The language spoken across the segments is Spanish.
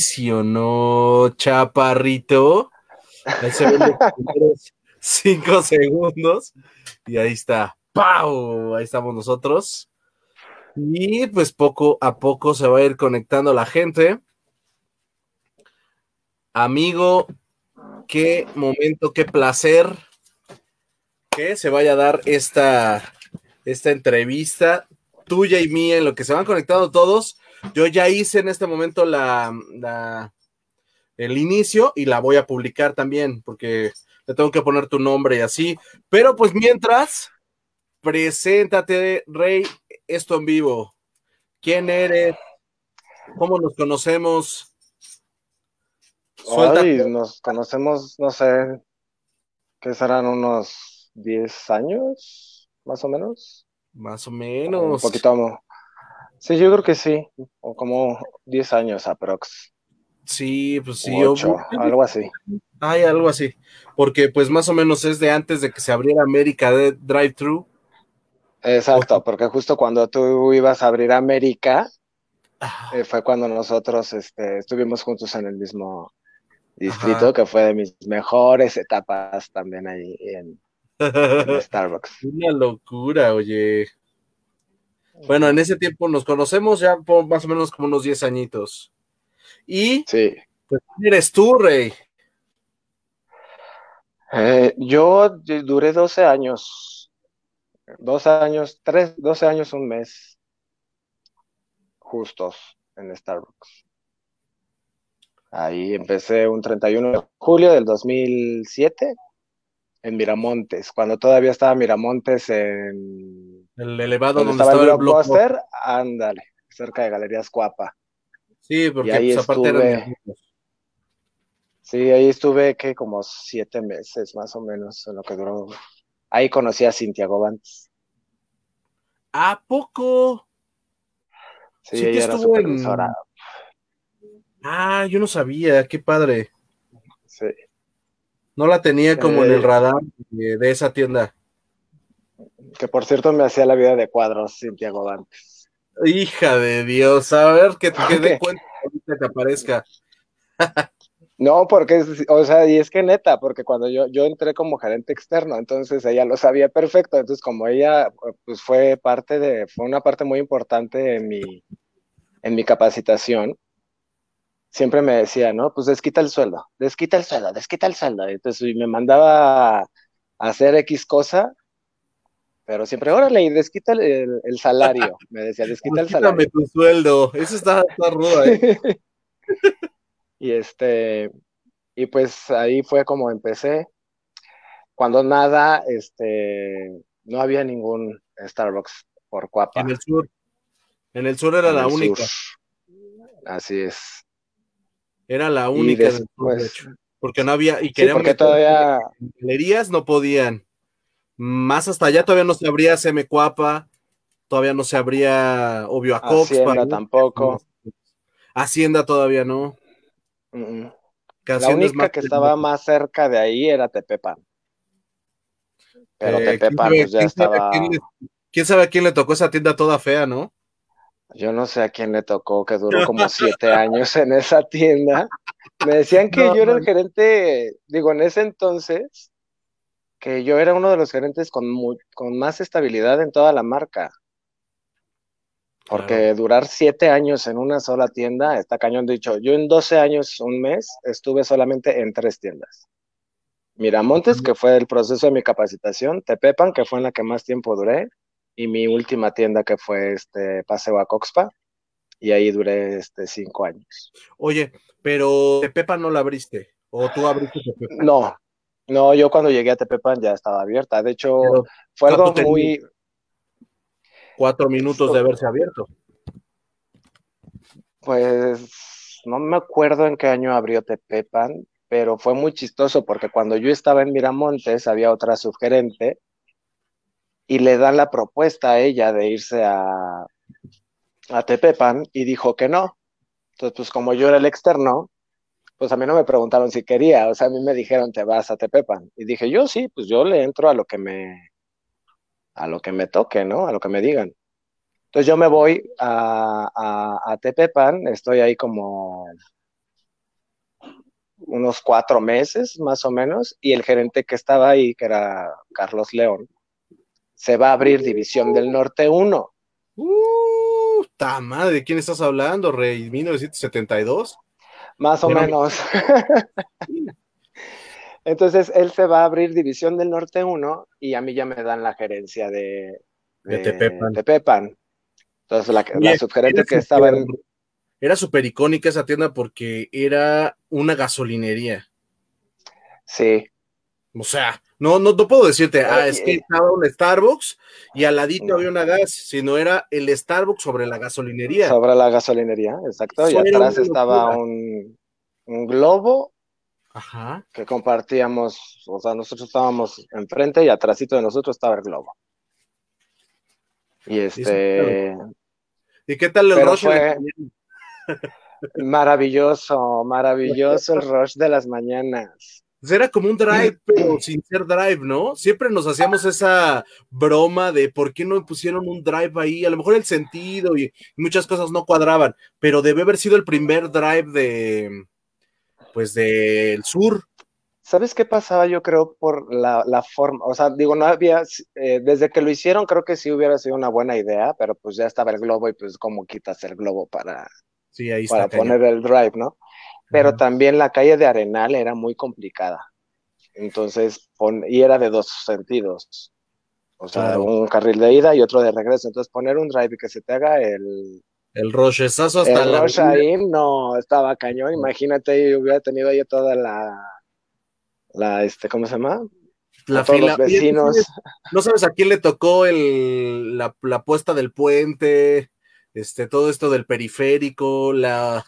inicio, ¿no, chaparrito? Ahí se ven los primeros cinco segundos y ahí está. ¡Pau! Ahí estamos nosotros. Y pues poco a poco se va a ir conectando la gente. Amigo, qué momento, qué placer que se vaya a dar esta, esta entrevista tuya y mía en lo que se van conectando todos. Yo ya hice en este momento la, la, el inicio y la voy a publicar también porque le tengo que poner tu nombre y así. Pero pues mientras, preséntate, Rey, esto en vivo. ¿Quién eres? ¿Cómo nos conocemos? Ay, nos conocemos, no sé, ¿qué serán unos 10 años, más o menos? Más o menos. Un poquito. Sí, yo creo que sí, o como 10 años aprox. Sí, pues sí. algo así. Hay algo así, porque pues más o menos es de antes de que se abriera América de Drive-Thru. Exacto, porque justo cuando tú ibas a abrir América, eh, fue cuando nosotros este, estuvimos juntos en el mismo distrito, que fue de mis mejores etapas también ahí en, Starbucks. Una locura, oye. Bueno, en ese tiempo nos conocemos ya por más o menos como unos 10 añitos. Y sí. pues eres tú, Rey. Eh, yo duré 12 años. 12 años, 3, 12 años, un mes. Justos en Starbucks. Ahí empecé un 31 de julio del 2007 en Miramontes, cuando todavía estaba Miramontes en el elevado donde, estaba, el blockbuster, ándale, cerca de Galerías Cuapa. Sí, porque ahí pues, estuve, Sí, ahí estuve que como siete meses más o menos en lo que duró. Ahí conocí a Cintia Gobantes. ¿A poco? Sí, ella era supervisora. Ah, yo no sabía, qué padre. Sí. No la tenía como en el eh, radar de, esa tienda. Que por cierto me hacía la vida de cuadros Cintia Gobantes. Hija de Dios, a ver que te dé cuenta ahorita que aparezca. no, porque, o sea, y es que neta, porque cuando yo, yo entré como gerente externo, entonces ella lo sabía perfecto, entonces como ella, pues fue parte de, fue una parte muy importante en mi, en mi capacitación, siempre me decía, ¿no? Pues desquita el sueldo, desquita el sueldo, desquita el sueldo. Entonces me mandaba a hacer X cosa, pero siempre, órale, y desquita el, el, salario. Me decía, desquita el salario. tu sueldo, eso está, está rudo, ¿eh? y este, y pues ahí fue como empecé. Cuando nada, este, no había ningún Starbucks por Cuapa. En el sur. En el sur era la única. Así es. Era la única. porque no había, y querían porque todavía galerías no podían. Más hasta allá todavía no se abría Semecuapa, todavía no se abría obvio a Hacienda tampoco. Hacienda todavía no. La única que estaba más cerca de ahí era Tepepan. Pero eh, Tepepan pues ya estaba. ¿quién, sabe a quién le tocó esa tienda toda fea, no? Yo no sé a quién le tocó, que duró como siete años en esa tienda. Me decían que yo era el gerente, digo, en ese entonces, que yo era uno de los gerentes con, con más estabilidad en toda la marca. Porque durar siete años en una sola tienda está cañón dicho. Yo en 12 años, un mes, estuve solamente en tres tiendas. Miramontes, que fue el proceso de mi capacitación, Tepepan, que fue en la que más tiempo duré, y mi última tienda que fue este Paseo a Coxpa y ahí duré este cinco años. Oye, pero Tepepan no la abriste o tú abriste Tepepan? No, no, yo cuando llegué a Tepepan ya estaba abierta. De hecho, fue algo muy cuatro minutos de haberse abierto. Pues no me acuerdo en qué año abrió Tepepan, pero fue muy chistoso porque cuando yo estaba en Miramontes había otra subgerente y le dan la propuesta a ella de irse a, a Tepepan y dijo que no. Entonces, pues como yo era el externo, pues a mí no me preguntaron si quería, o sea, a mí me dijeron te vas a Tepepan. Y dije, yo sí, pues yo le entro a lo que me, a lo que me toque, ¿no? A lo que me digan. Entonces yo me voy a, a, Tepepan, estoy ahí como unos cuatro meses más o menos, y el gerente que estaba ahí, que era Carlos León, se va a abrir División del Norte 1. ¡Uh! ¡Ta! ¿De quién estás hablando, Rey? ¿1972? Más o menos. Entonces él se va a abrir División del Norte 1 y a mí ya me dan la gerencia de, de, Tepepan. Tepepan. Entonces la, la subgerente que estaba en... Era súper icónica esa tienda porque era una gasolinería. Sí. O sea, no, no, no puedo decirte, ah, es que estaba un Starbucks y al ladito había una gas, sino era el Starbucks sobre la gasolinería. Sobre la gasolinería, exacto. y atrás estaba un, un, globo Ajá. que compartíamos, o sea, nosotros estábamos enfrente y atrásito de nosotros estaba el globo. Y este. ¿Y qué tal el rush? Maravilloso, maravilloso el rush de las mañanas. Pues era como un drive, pero sin ser drive, ¿no? Siempre nos hacíamos esa broma de por qué no pusieron un drive ahí. A lo mejor el sentido y muchas cosas no cuadraban, pero debe haber sido el primer drive de, pues, del sur. ¿Sabes qué pasaba? Yo creo por la, forma, o sea, digo, no había, eh, desde que lo hicieron, creo que sí hubiera sido una buena idea, pero pues ya estaba el globo y pues cómo quitas el globo para, sí, ahí para poner el drive, ¿no? Pero también la calle de Arenal era muy complicada. Entonces, y era de dos sentidos. O sea, un carril de ida y otro de regreso. Entonces, poner un drive que se te haga el. El rochezazo hasta el la. ahí, no, estaba cañón. Imagínate, yo hubiera tenido ahí toda la. La, este, ¿cómo se llama? La fila. vecinos. ¿No sabes a quién le tocó el, la, la puesta del puente? Este, todo esto del periférico, la.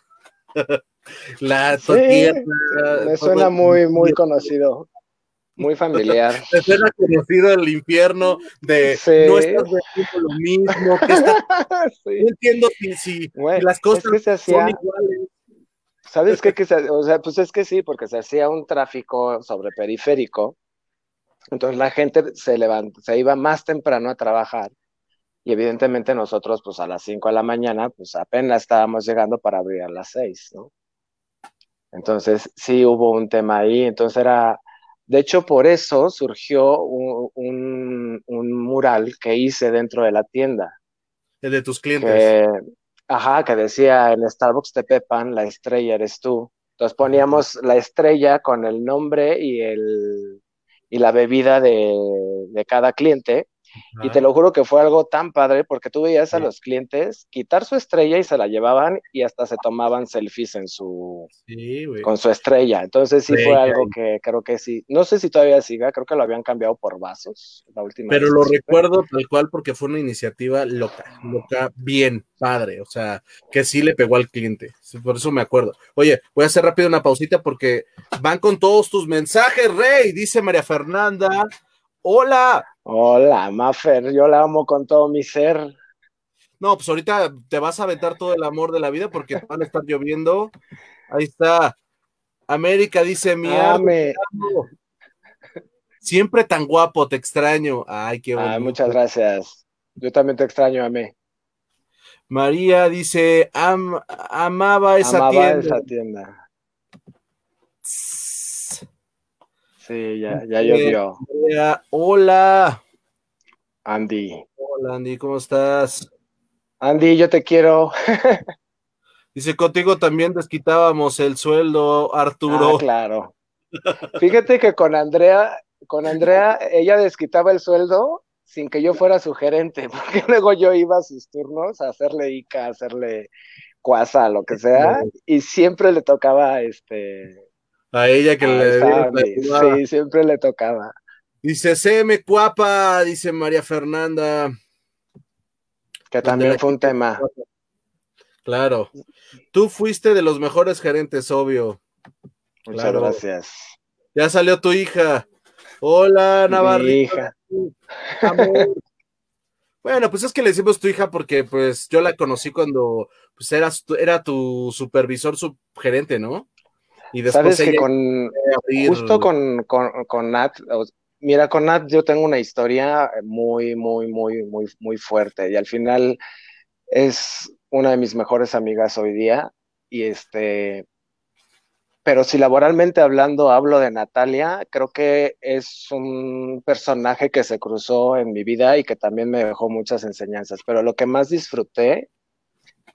La Me suena muy, muy conocido. Muy familiar. Me suena conocido el infierno de no estás haciendo lo mismo. No entiendo si, las cosas son iguales. ¿Sabes qué? Que o sea, pues es que sí, porque se hacía un tráfico sobre periférico. Entonces la gente se levanta, se iba más temprano a trabajar. Y evidentemente nosotros, pues a las 5 de la mañana, pues apenas estábamos llegando para abrir a las 6, ¿no? Entonces, sí hubo un tema ahí. Entonces era, de hecho, por eso surgió un, mural que hice dentro de la tienda. El de tus clientes. ajá, que decía en Starbucks te pepan, la estrella eres tú. Entonces poníamos la estrella con el nombre y, el, y la bebida de, de cada cliente y te lo juro que fue algo tan padre porque tú veías a los clientes quitar su estrella y se la llevaban y hasta se tomaban selfies en su con su estrella. Entonces sí fue algo que creo que sí. No sé si todavía siga, creo que lo habían cambiado por vasos la última Pero lo recuerdo tal cual porque fue una iniciativa loca, loca, bien padre, o sea, que sí le pegó al cliente. Por eso me acuerdo. Oye, voy a hacer rápido una pausita porque van con todos tus mensajes, Rey, dice María Fernanda. Hola. Hola, Maffer, yo la amo con todo mi ser. No, pues ahorita te vas a aventar todo el amor de la vida porque van a estar lloviendo. Ahí está. América dice mi Ame. Siempre tan guapo, te extraño. Ay, qué bueno. muchas gracias. Yo también te extraño, Amé. María dice, amaba esa amaba esa tienda. Sí, ya, ya llovió. Hola. Andy. Hola, Andy, ¿cómo estás? Andy, yo te quiero. Dice, contigo también desquitábamos el sueldo, Arturo. Ah, claro. Fíjate que con Andrea, con Andrea, ella desquitaba el sueldo sin que yo fuera su gerente, porque luego yo iba a sus turnos a hacerle ICA, a hacerle cuasa, lo que sea, y siempre le tocaba este a ella que le Sí, siempre le tocaba. Dice, me guapa, dice María Fernanda. Que también fue un tema. Claro. Tú fuiste de los mejores gerentes, obvio. Muchas gracias. Ya salió tu hija. Hola, Navarro. hija. Bueno, pues es que le decimos tu hija porque pues yo la conocí cuando pues eras, era tu supervisor, subgerente, ¿no? Y Sabes que con justo con, con, Nat, mira, con Nat yo tengo una historia muy, muy, muy, muy, muy fuerte y al final es una de mis mejores amigas hoy día y este pero si laboralmente hablando hablo de Natalia, creo que es un personaje que se cruzó en mi vida y que también me dejó muchas enseñanzas. Pero lo que más disfruté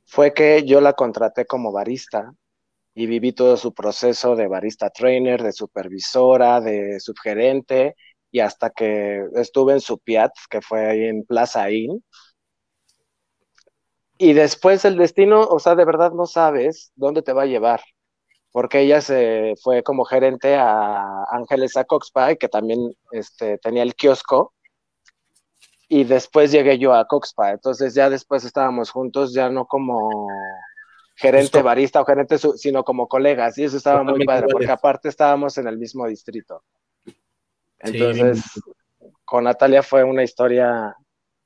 fue que yo la contraté como barista y viví todo su proceso de barista trainer, de supervisora, de subgerente y hasta que estuve en su Piat, que fue ahí en Plaza Inn. Y después el destino, o sea, de verdad no sabes dónde te va a llevar porque ella se fue como gerente a Ángeles a Coxpa, que también este, tenía el kiosco, y después llegué yo a Coxpa, entonces ya después estábamos juntos, ya no como gerente barista o gerente, sino como colegas, y eso estaba muy padre, porque aparte estábamos en el mismo distrito. Entonces, con Natalia fue una historia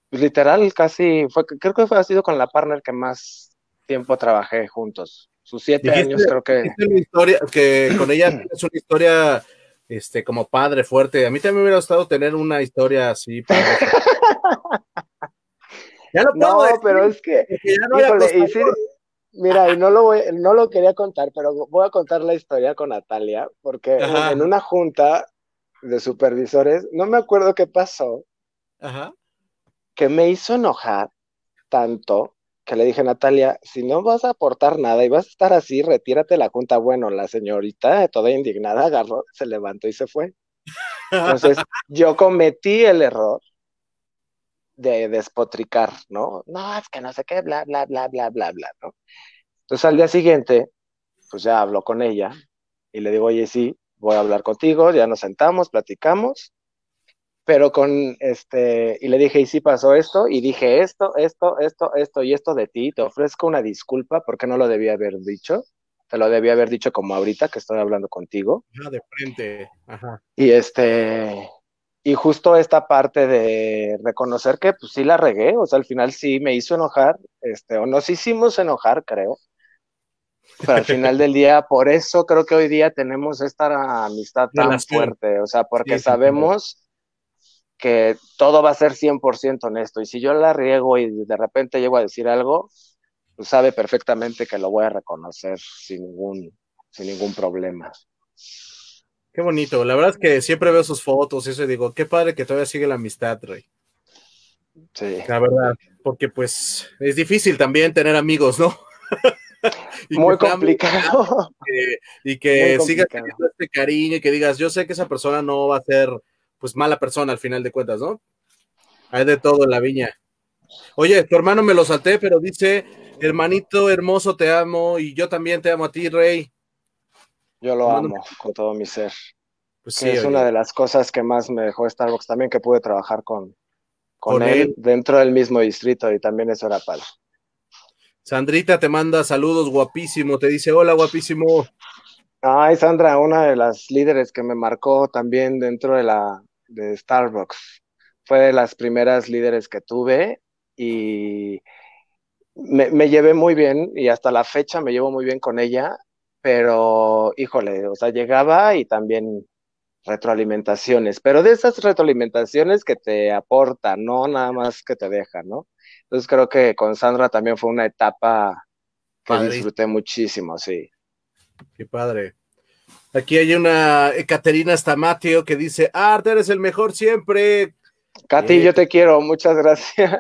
pues, literal, casi, fue, creo que fue, ha sido con la partner que más tiempo trabajé juntos sus siete años creo que... Una historia, que con ella es una historia este, como padre fuerte. A mí también me hubiera gustado tener una historia así. ya lo no, pero es que... mira, y no lo, voy, no lo quería contar, pero voy a contar la historia con Natalia, porque en una junta de supervisores, no me acuerdo qué pasó, que me hizo enojar tanto que le dije, Natalia, si no vas a aportar nada y vas a estar así, retírate la junta. Bueno, la señorita, toda indignada, agarró, se levantó y se fue. Entonces, yo cometí el error de despotricar, ¿no? No, es que no sé qué, bla, bla, bla, bla, bla, bla, ¿no? Entonces, al día siguiente, pues ya hablo con ella y le digo, oye, sí, voy a hablar contigo, ya nos sentamos, platicamos pero con este, y le dije, y sí pasó esto, y dije esto, esto, esto, esto y esto de ti, te ofrezco una disculpa porque no lo debía haber dicho, te lo debía haber dicho como ahorita que estoy hablando contigo. Ah, de frente, ajá. Y este, y justo esta parte de reconocer que pues sí la regué, o sea, al final sí me hizo enojar, este, o nos hicimos enojar, creo. Pero al final del día, por eso creo que hoy día tenemos esta amistad tan fuerte, o sea, porque sabemos que todo va a ser 100% honesto. Y si yo la riego y de repente llego a decir algo, pues sabe perfectamente que lo voy a reconocer sin ningún, sin ningún problema. Qué bonito. La verdad es que siempre veo sus fotos y eso y digo, qué padre que todavía sigue la amistad, Rey. Sí. La verdad, porque pues es difícil también tener amigos, ¿no? Muy complicado. y que sigas teniendo este cariño y que digas, yo sé que esa persona no va a ser pues mala persona al final de cuentas, ¿no? Hay de todo en la viña. Oye, tu hermano me lo salté, pero dice, hermanito hermoso, te amo y yo también te amo a ti, Rey. Yo lo amo con todo mi ser. Pues sí, es una de las cosas que más me dejó Starbucks también, que pude trabajar con, con, él, dentro del mismo distrito y también eso era padre. Sandrita te manda saludos, guapísimo, te dice, hola, guapísimo. Ay, Sandra, una de las líderes que me marcó también dentro de la, de Starbucks. Fue de las primeras líderes que tuve y me, llevé muy bien y hasta la fecha me llevo muy bien con ella, pero híjole, o sea, llegaba y también retroalimentaciones, pero de esas retroalimentaciones que te aportan, no nada más que te dejan, ¿no? Entonces creo que con Sandra también fue una etapa que disfruté muchísimo, sí. Qué padre. Aquí hay una Caterina Stamatio que dice, Art, eres el mejor siempre. Katy, eh, yo te quiero, muchas gracias.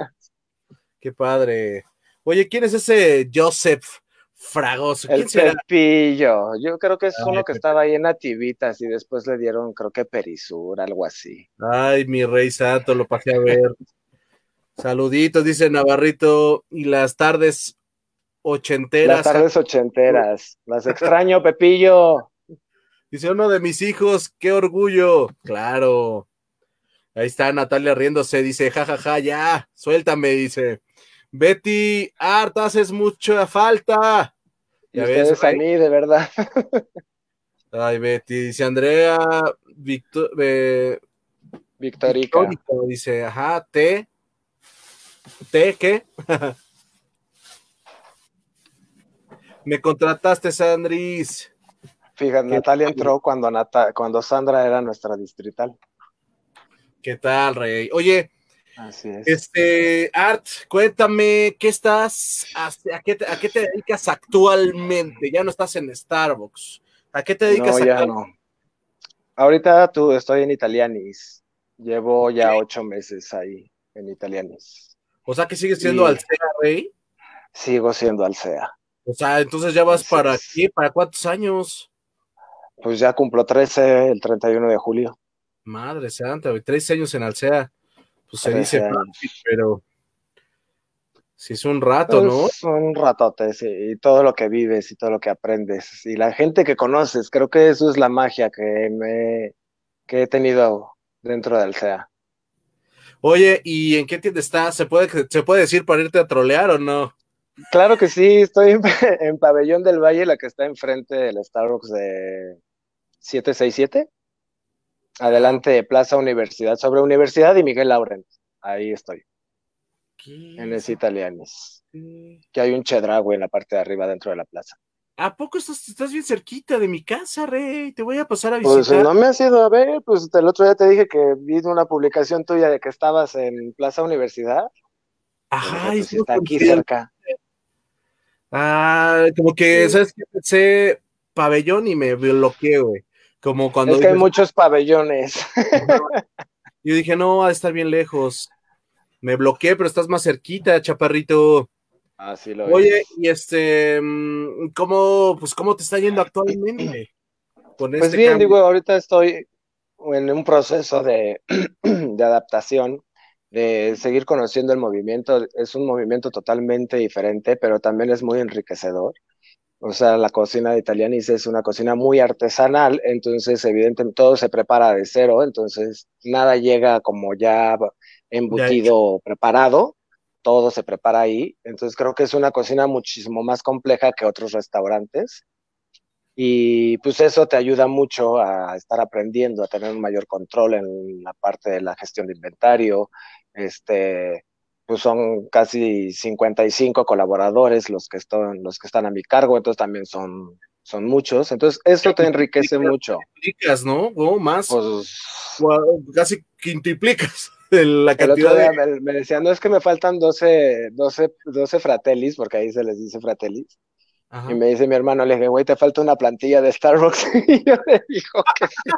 Qué padre. Oye, ¿quién es ese Joseph Fragoso? ¿Quién el Pepillo. Yo creo que es uno que estaba ahí en Nativitas y después le dieron, creo que Perisur, algo así. Ay, mi rey santo, lo pasé a ver. Saluditos, dice Navarrito. Y las tardes ochenteras. Las tardes ochenteras. Las extraño, Pepillo. Dice uno de mis hijos, qué orgullo. Claro. Ahí está Natalia riéndose, dice, jajaja, ja, ja, ya, suéltame, dice. Betty, harta, haces mucha falta. Ya ves, a mí, de verdad. Ay, Betty, dice Andrea, Victor, eh, Victorica. Dice, ajá, te. ¿Te qué? Me contrataste, Sandris. Fíjate, Natalia entró cuando, cuando Sandra era nuestra distrital. ¿Qué tal, Rey? Oye, Así es. Este, Art, cuéntame, ¿qué estás, a, qué te, dedicas actualmente? Ya no estás en Starbucks. ¿A qué te dedicas? No, ya no. Ahorita tú estoy en Italianis. Llevo ya ocho meses ahí en Italianis. O sea que sigues siendo Alcea Rey. Sigo siendo Alcea. O sea, entonces ya vas para qué, para cuántos años? Pues ya cumplo 13 el 31 de julio. Madre santa, 13 años en Alcea. Pues se dice pero sí es un rato, ¿no? Es un ratote, sí, y todo lo que vives y todo lo que aprendes y la gente que conoces, creo que eso es la magia que me que he tenido dentro de Alcea. Oye, ¿y en qué tienda estás? ¿Se puede, ¿Se puede decir para irte a trolear o no? Claro que sí, estoy en, Pabellón del Valle, la que está enfrente del Starbucks de 767. Adelante, Plaza Universidad, sobre Universidad y Miguel Lauren. Ahí estoy. En ese Italianis. Que hay un chedrago en la parte de arriba dentro de la plaza. ¿A poco estás, estás bien cerquita de mi casa, Rey? Te voy a pasar a pues, visitar. Pues no me has ido a ver, pues el otro día te dije que vi una publicación tuya de que estabas en Plaza Universidad. Ajá, pues, está aquí cerca. Ah, como que, ¿sabes qué? Pensé pabellón y me bloqueé, güey. Como cuando. Es que hay muchos pabellones. Yo dije, no, va a estar bien lejos. Me bloqueé, pero estás más cerquita, chaparrito. Así lo Oye, y este, mm, ¿cómo, pues, cómo te está yendo actualmente? Con pues este bien, digo, ahorita estoy en un proceso de, de adaptación, de seguir conociendo el movimiento. Es un movimiento totalmente diferente, pero también es muy enriquecedor. O sea, la cocina de Italianis es una cocina muy artesanal, entonces evidentemente todo se prepara de cero, entonces nada llega como ya embutido preparado, todo se prepara ahí, entonces creo que es una cocina muchísimo más compleja que otros restaurantes y pues eso te ayuda mucho a estar aprendiendo, a tener un mayor control en la parte de la gestión de inventario, este, pues son casi 55 colaboradores los que están, los que están a mi cargo, entonces también son, son muchos, entonces eso te enriquece mucho. Quintuplicas, ¿no? O más, pues, casi quintuplicas la cantidad el otro día me, decían, no es que me faltan 12, 12, 12 fratellis, porque ahí se les dice fratellis, y me dice mi hermano, le dije, güey, te falta una plantilla de Starbucks, y yo le digo que sí.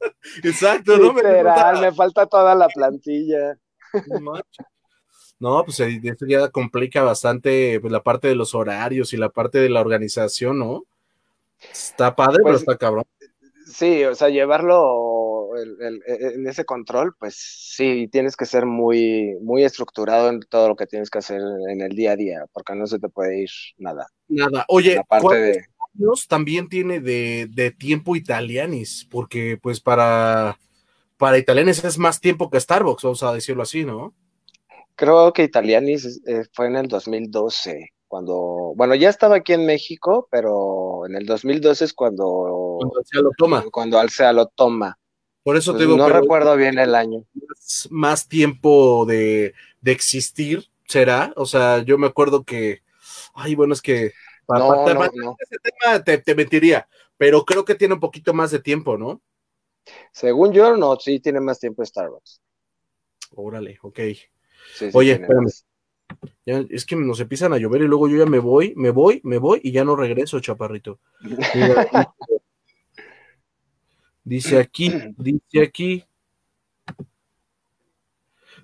Exacto, ¿no? Literal, me falta toda la plantilla. No, pues esto ya complica bastante pues, la parte de los horarios y la parte de la organización, ¿no? Está padre, pero pues, está cabrón. Sí, o sea, llevarlo en ese control, pues sí, tienes que ser muy, muy estructurado en todo lo que tienes que hacer en el día a día, porque no se te puede ir nada. Nada. Oye, ¿cuántos años también tiene de, de tiempo Italianis? Porque, pues, para para Italianis es más tiempo que Starbucks, vamos a decirlo así, ¿no? Creo que Italianis eh, fue en el 2012, cuando, bueno, ya estaba aquí en México, pero en el 2012 es cuando... Cuando Alcea lo toma. Cuando Alcea lo toma. Por eso te digo... No recuerdo bien el año. Más, tiempo de, existir, ¿será? O sea, yo me acuerdo que... Ay, bueno, es que... Para, no, no, ese tema te, te mentiría, pero creo que tiene un poquito más de tiempo, ¿no? Según yo, no, sí tiene más tiempo Starbucks. Órale, ok. Oye, espérame. es que nos empiezan a llover y luego yo ya me voy, me voy, me voy y ya no regreso, chaparrito. dice aquí, dice aquí.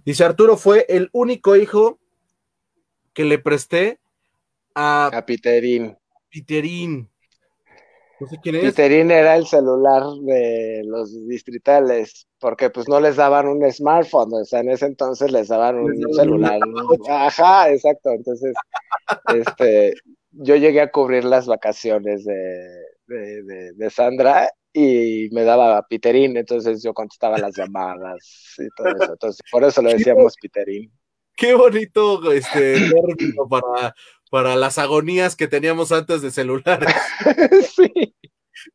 Dice Arturo fue el único hijo que le presté a, a Piterín. Piterín. No era el celular de los distritales, porque pues no les daban un smartphone, o sea, en ese entonces les daban un celular. Ajá, exacto. Entonces, este, yo llegué a cubrir las vacaciones de, de, Sandra y me daba Piterín, entonces yo contestaba las llamadas y todo eso. Entonces, por eso le decíamos Piterín. Qué bonito este para para las agonías que teníamos antes de celulares. sí.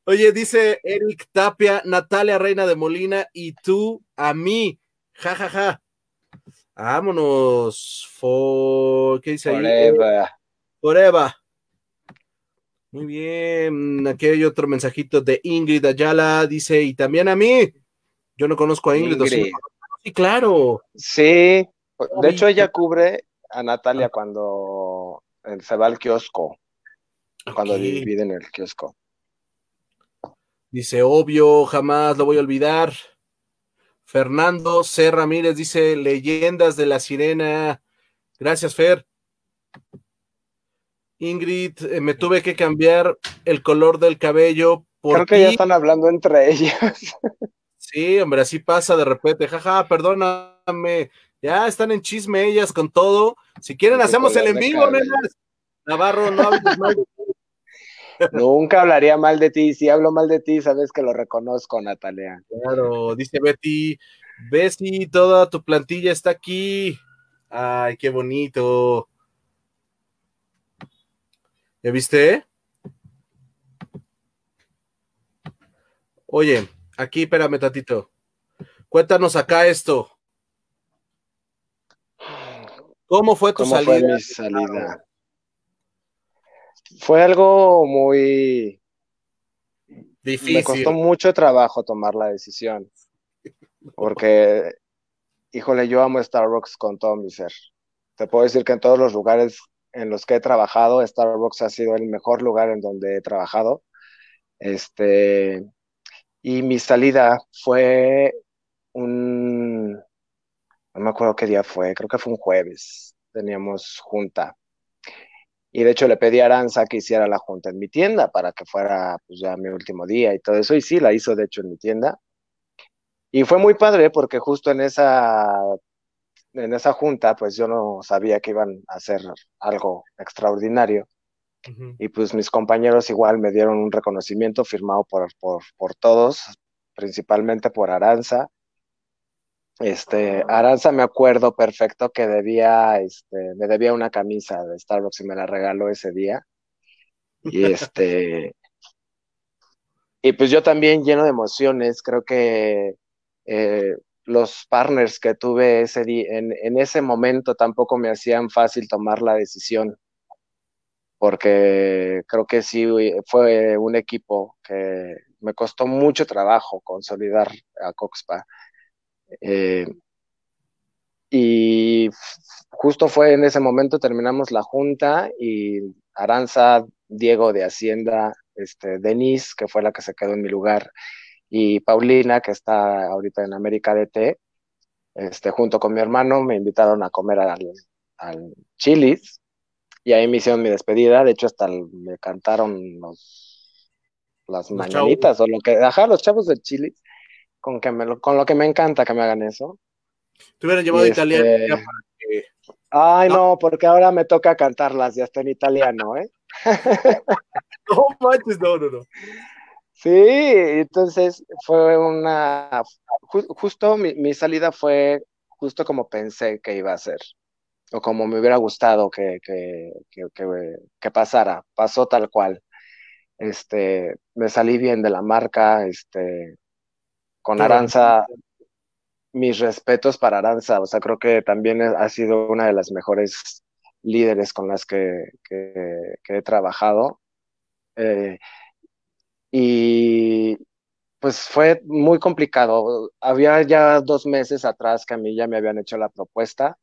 Oye, dice Eric Tapia, Natalia Reina de Molina y tú a mí. Ja, ja, ja. Vámonos. For... ¿Qué dice ahí? Forever. Muy bien. Aquí hay otro mensajito de Ingrid Ayala. Dice, y también a mí. Yo no conozco a Ingrid. Sí, claro. Sí. De hecho, ella cubre a Natalia ah. cuando se va al kiosco. Cuando dividen el kiosco. Dice, obvio, jamás lo voy a olvidar. Fernando C. Ramírez dice, leyendas de la sirena. Gracias, Fer. Ingrid, eh, me tuve que cambiar el color del cabello. Por Creo que ya están hablando entre ellas. Sí, hombre, así pasa de repente. Jaja, perdóname. Ya están en chisme ellas con todo. Si quieren, hacemos el en vivo, nenas. Navarro, no hables mal de ti. Nunca hablaría mal de ti. Si hablo mal de ti, sabes que lo reconozco, Natalia. Claro, dice Betty. Bessie, toda tu plantilla está aquí. Ay, qué bonito. ¿Ya viste? Oye, aquí, espérame, tatito. Cuéntanos acá esto. ¿Cómo fue tu salida? Fue mi salida? Fue algo muy difícil. Me costó mucho trabajo tomar la decisión. Porque, híjole, yo amo Starbucks con todo mi ser. Te puedo decir que en todos los lugares en los que he trabajado, Starbucks ha sido el mejor lugar en donde he trabajado. Este, y mi salida fue un, no me acuerdo qué día fue, creo que fue un jueves, teníamos junta. Y de hecho le pedí a Aranza que hiciera la junta en mi tienda para que fuera pues ya mi último día y todo eso. Y sí, la hizo de hecho en mi tienda. Y fue muy padre porque justo en esa en esa junta, pues yo no sabía que iban a hacer algo extraordinario. Y pues mis compañeros igual me dieron un reconocimiento firmado por, por, por todos, principalmente por Aranza. Este, Aranza me acuerdo perfecto que debía, este, me debía una camisa de Starbucks y me la regaló ese día. Y este, y pues yo también lleno de emociones, creo que eh, los partners que tuve ese en, en, ese momento tampoco me hacían fácil tomar la decisión, porque creo que sí fue un equipo que me costó mucho trabajo consolidar a Coxpa. Eh, y justo fue en ese momento terminamos la junta y Aranza, Diego de Hacienda, este, Denise, que fue la que se quedó en mi lugar, y Paulina, que está ahorita en América DT, este, junto con mi hermano, me invitaron a comer al, al Chili's y ahí me hicieron mi despedida. De hecho, hasta me cantaron los, las mañanitas o lo que, ajá, los chavos del Chili's, con, que me con lo que me encanta que me hagan eso. Te hubieran llevado a italiano este, Ay, no, porque ahora me toca cantarlas, ya está en italiano, ¿eh? no manches, no, no, no. Sí, entonces fue una, justo mi, salida fue justo como pensé que iba a ser, o como me hubiera gustado que, que, que, pasara, pasó tal cual. Este, me salí bien de la marca, este, con Aranza, mis respetos para Aranza, o sea, creo que también ha sido una de las mejores líderes con las que, he trabajado. Eh, y pues fue muy complicado. Había ya dos meses atrás que a mí ya me habían hecho la propuesta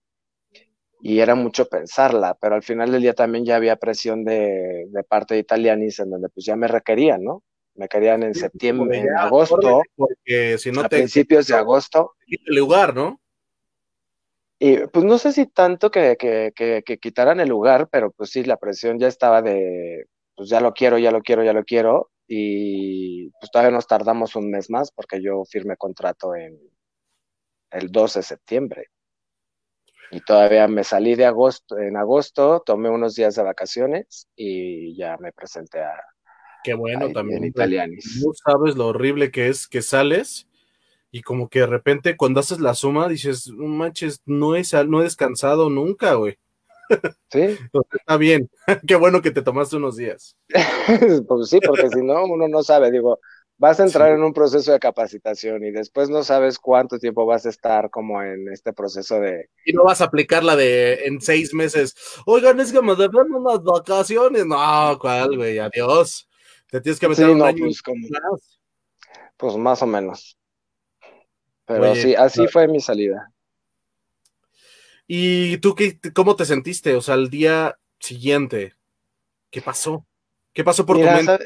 y era mucho pensarla, pero al final del día también ya había presión de, de parte de Italianis en donde pues ya me requerían, ¿no? Me querían en septiembre, en agosto, porque si no a principios de agosto. El lugar, ¿no? Y pues no sé si tanto que, que, que, que, quitaran el lugar, pero pues sí, la presión ya estaba de, pues ya lo quiero, ya lo quiero, ya lo quiero, y pues todavía nos tardamos un mes más porque yo firmé contrato en el 12 de septiembre. Y todavía me salí de agosto, en agosto, tomé unos días de vacaciones y ya me presenté a. Qué bueno también. En Italianis. No sabes lo horrible que es que sales y como que de repente cuando haces la suma dices, manches, no he, no he descansado nunca, güey. Sí. Está bien. Qué bueno que te tomaste unos días. pues sí, porque si no, uno no sabe. Digo, vas a entrar en un proceso de capacitación y después no sabes cuánto tiempo vas a estar como en este proceso de... Y no vas a aplicar la de en seis meses. Oigan, es que me deben unas vacaciones. No, ¿cuál, güey? Adiós. Te tienes que meter un año pues, pues, más o menos. Pero sí, así fue mi salida. ¿Y tú qué, cómo te sentiste? O sea, el día siguiente, ¿qué pasó? ¿Qué pasó por tu mente?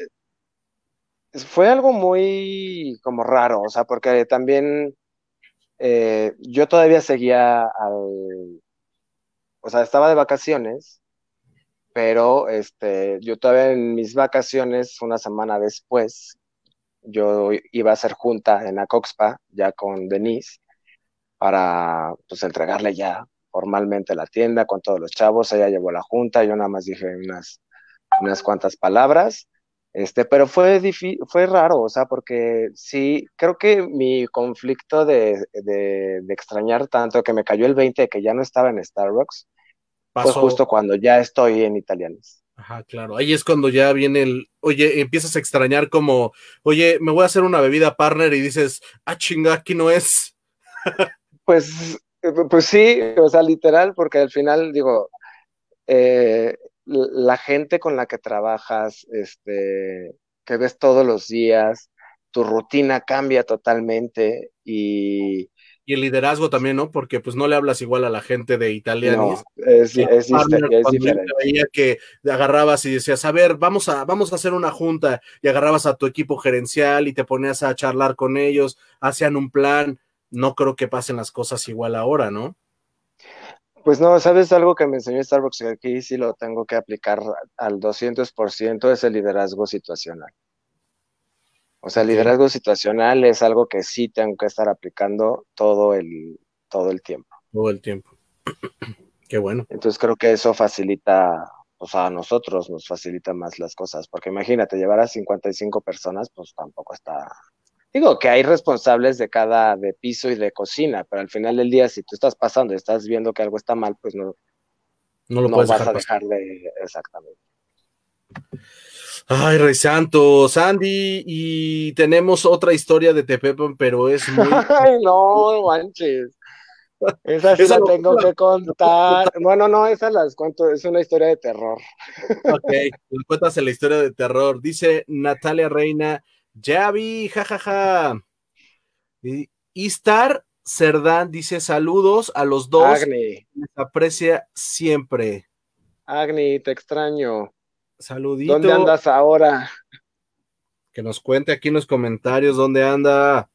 fue algo muy como raro, o sea, porque también eh, yo todavía seguía al, o sea, estaba de vacaciones, pero este, yo todavía en mis vacaciones, una semana después, yo iba a hacer junta en Acoxpa, ya con Denise, para pues entregarle ya formalmente la tienda con todos los chavos, ella llevó la junta, yo nada más dije unas, unas cuantas palabras este, pero fue fue raro, o sea, porque sí, creo que mi conflicto de, de, extrañar tanto que me cayó el 20 de que ya no estaba en Starbucks, fue justo cuando ya estoy en Italianes. Ajá, claro. Ahí es cuando ya viene el, oye, empiezas a extrañar como, oye, me voy a hacer una bebida partner y dices, ah, chinga, aquí no es. pues, pues sí, o sea, literal, porque al final, digo, eh, la gente con la que trabajas, este, que ves todos los días, tu rutina cambia totalmente y... Y el liderazgo también, ¿no? Porque pues no le hablas igual a la gente de Italia. No, es, es, diferente. Veía que agarrabas y decías, a ver, vamos a, vamos a hacer una junta y agarrabas a tu equipo gerencial y te ponías a charlar con ellos, hacían un plan. No creo que pasen las cosas igual ahora, ¿no? Pues no, ¿sabes algo que me enseñó Starbucks? Que aquí sí lo tengo que aplicar al 200%, es el liderazgo situacional. O sea, el liderazgo situacional es algo que sí tengo que estar aplicando todo el, todo el tiempo. Todo el tiempo. Qué bueno. Entonces creo que eso facilita, o sea, a nosotros nos facilita más las cosas, porque imagínate, llevar a 55 personas, pues tampoco está, Digo que hay responsables de cada, de piso y de cocina, pero al final del día, si tú estás pasando y estás viendo que algo está mal, pues no, no lo puedes vas a dejar de, exactamente. Ay, Rey Santo, Sandy, y tenemos otra historia de Tepepan, pero es muy. Ay, no, manches. Esa sí la tengo que contar. Bueno, no, esa las cuento, es una historia de terror. Ok, cuéntase la historia de terror. Dice Natalia Reina, ya vi, jajaja. Y Istar Cerdán dice saludos a los dos. Agni. Les aprecia siempre. Agni, te extraño. Saludito. ¿Dónde andas ahora? Que nos cuente aquí en los comentarios dónde anda.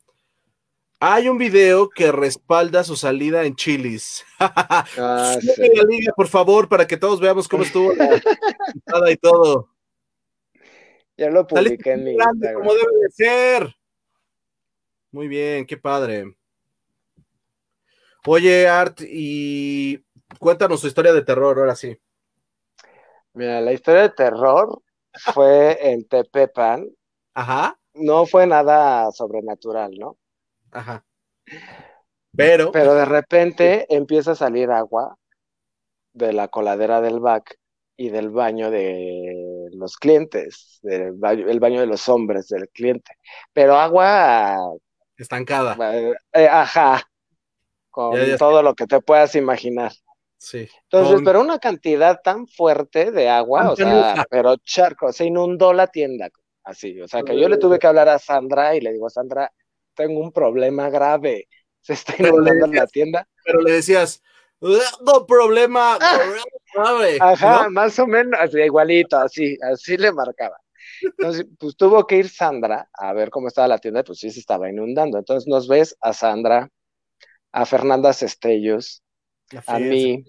Hay un video que respalda su salida en Chilis. Ah, por favor, para que todos veamos cómo estuvo la y todo. Ya lo publiqué en mi Instagram. Como debe de ser. Muy bien, qué padre. Oye, Art, y cuéntanos su historia de terror, ahora sí. Mira, la historia de terror fue en Tepepan. Ajá. No fue nada sobrenatural, ¿no? Ajá. Pero. Pero de repente empieza a salir agua de la coladera del back y del baño de los clientes, del baño, el baño de los hombres del cliente. Pero agua estancada. Eh, ajá, con todo lo que te puedas imaginar. Sí. Entonces, pero una cantidad tan fuerte de agua, o sea, pero charco, se inundó la tienda, así, o sea, que yo le tuve que hablar a Sandra y le digo, Sandra, tengo un problema grave, se está inundando la tienda. Pero le decías, no problema, Ajá, más o menos, así, igualito, así, así le marcaba. Entonces, pues tuvo que ir Sandra a ver cómo estaba la tienda, pues sí se estaba inundando. Entonces nos ves a Sandra, a Fernanda Cestellos, a mí,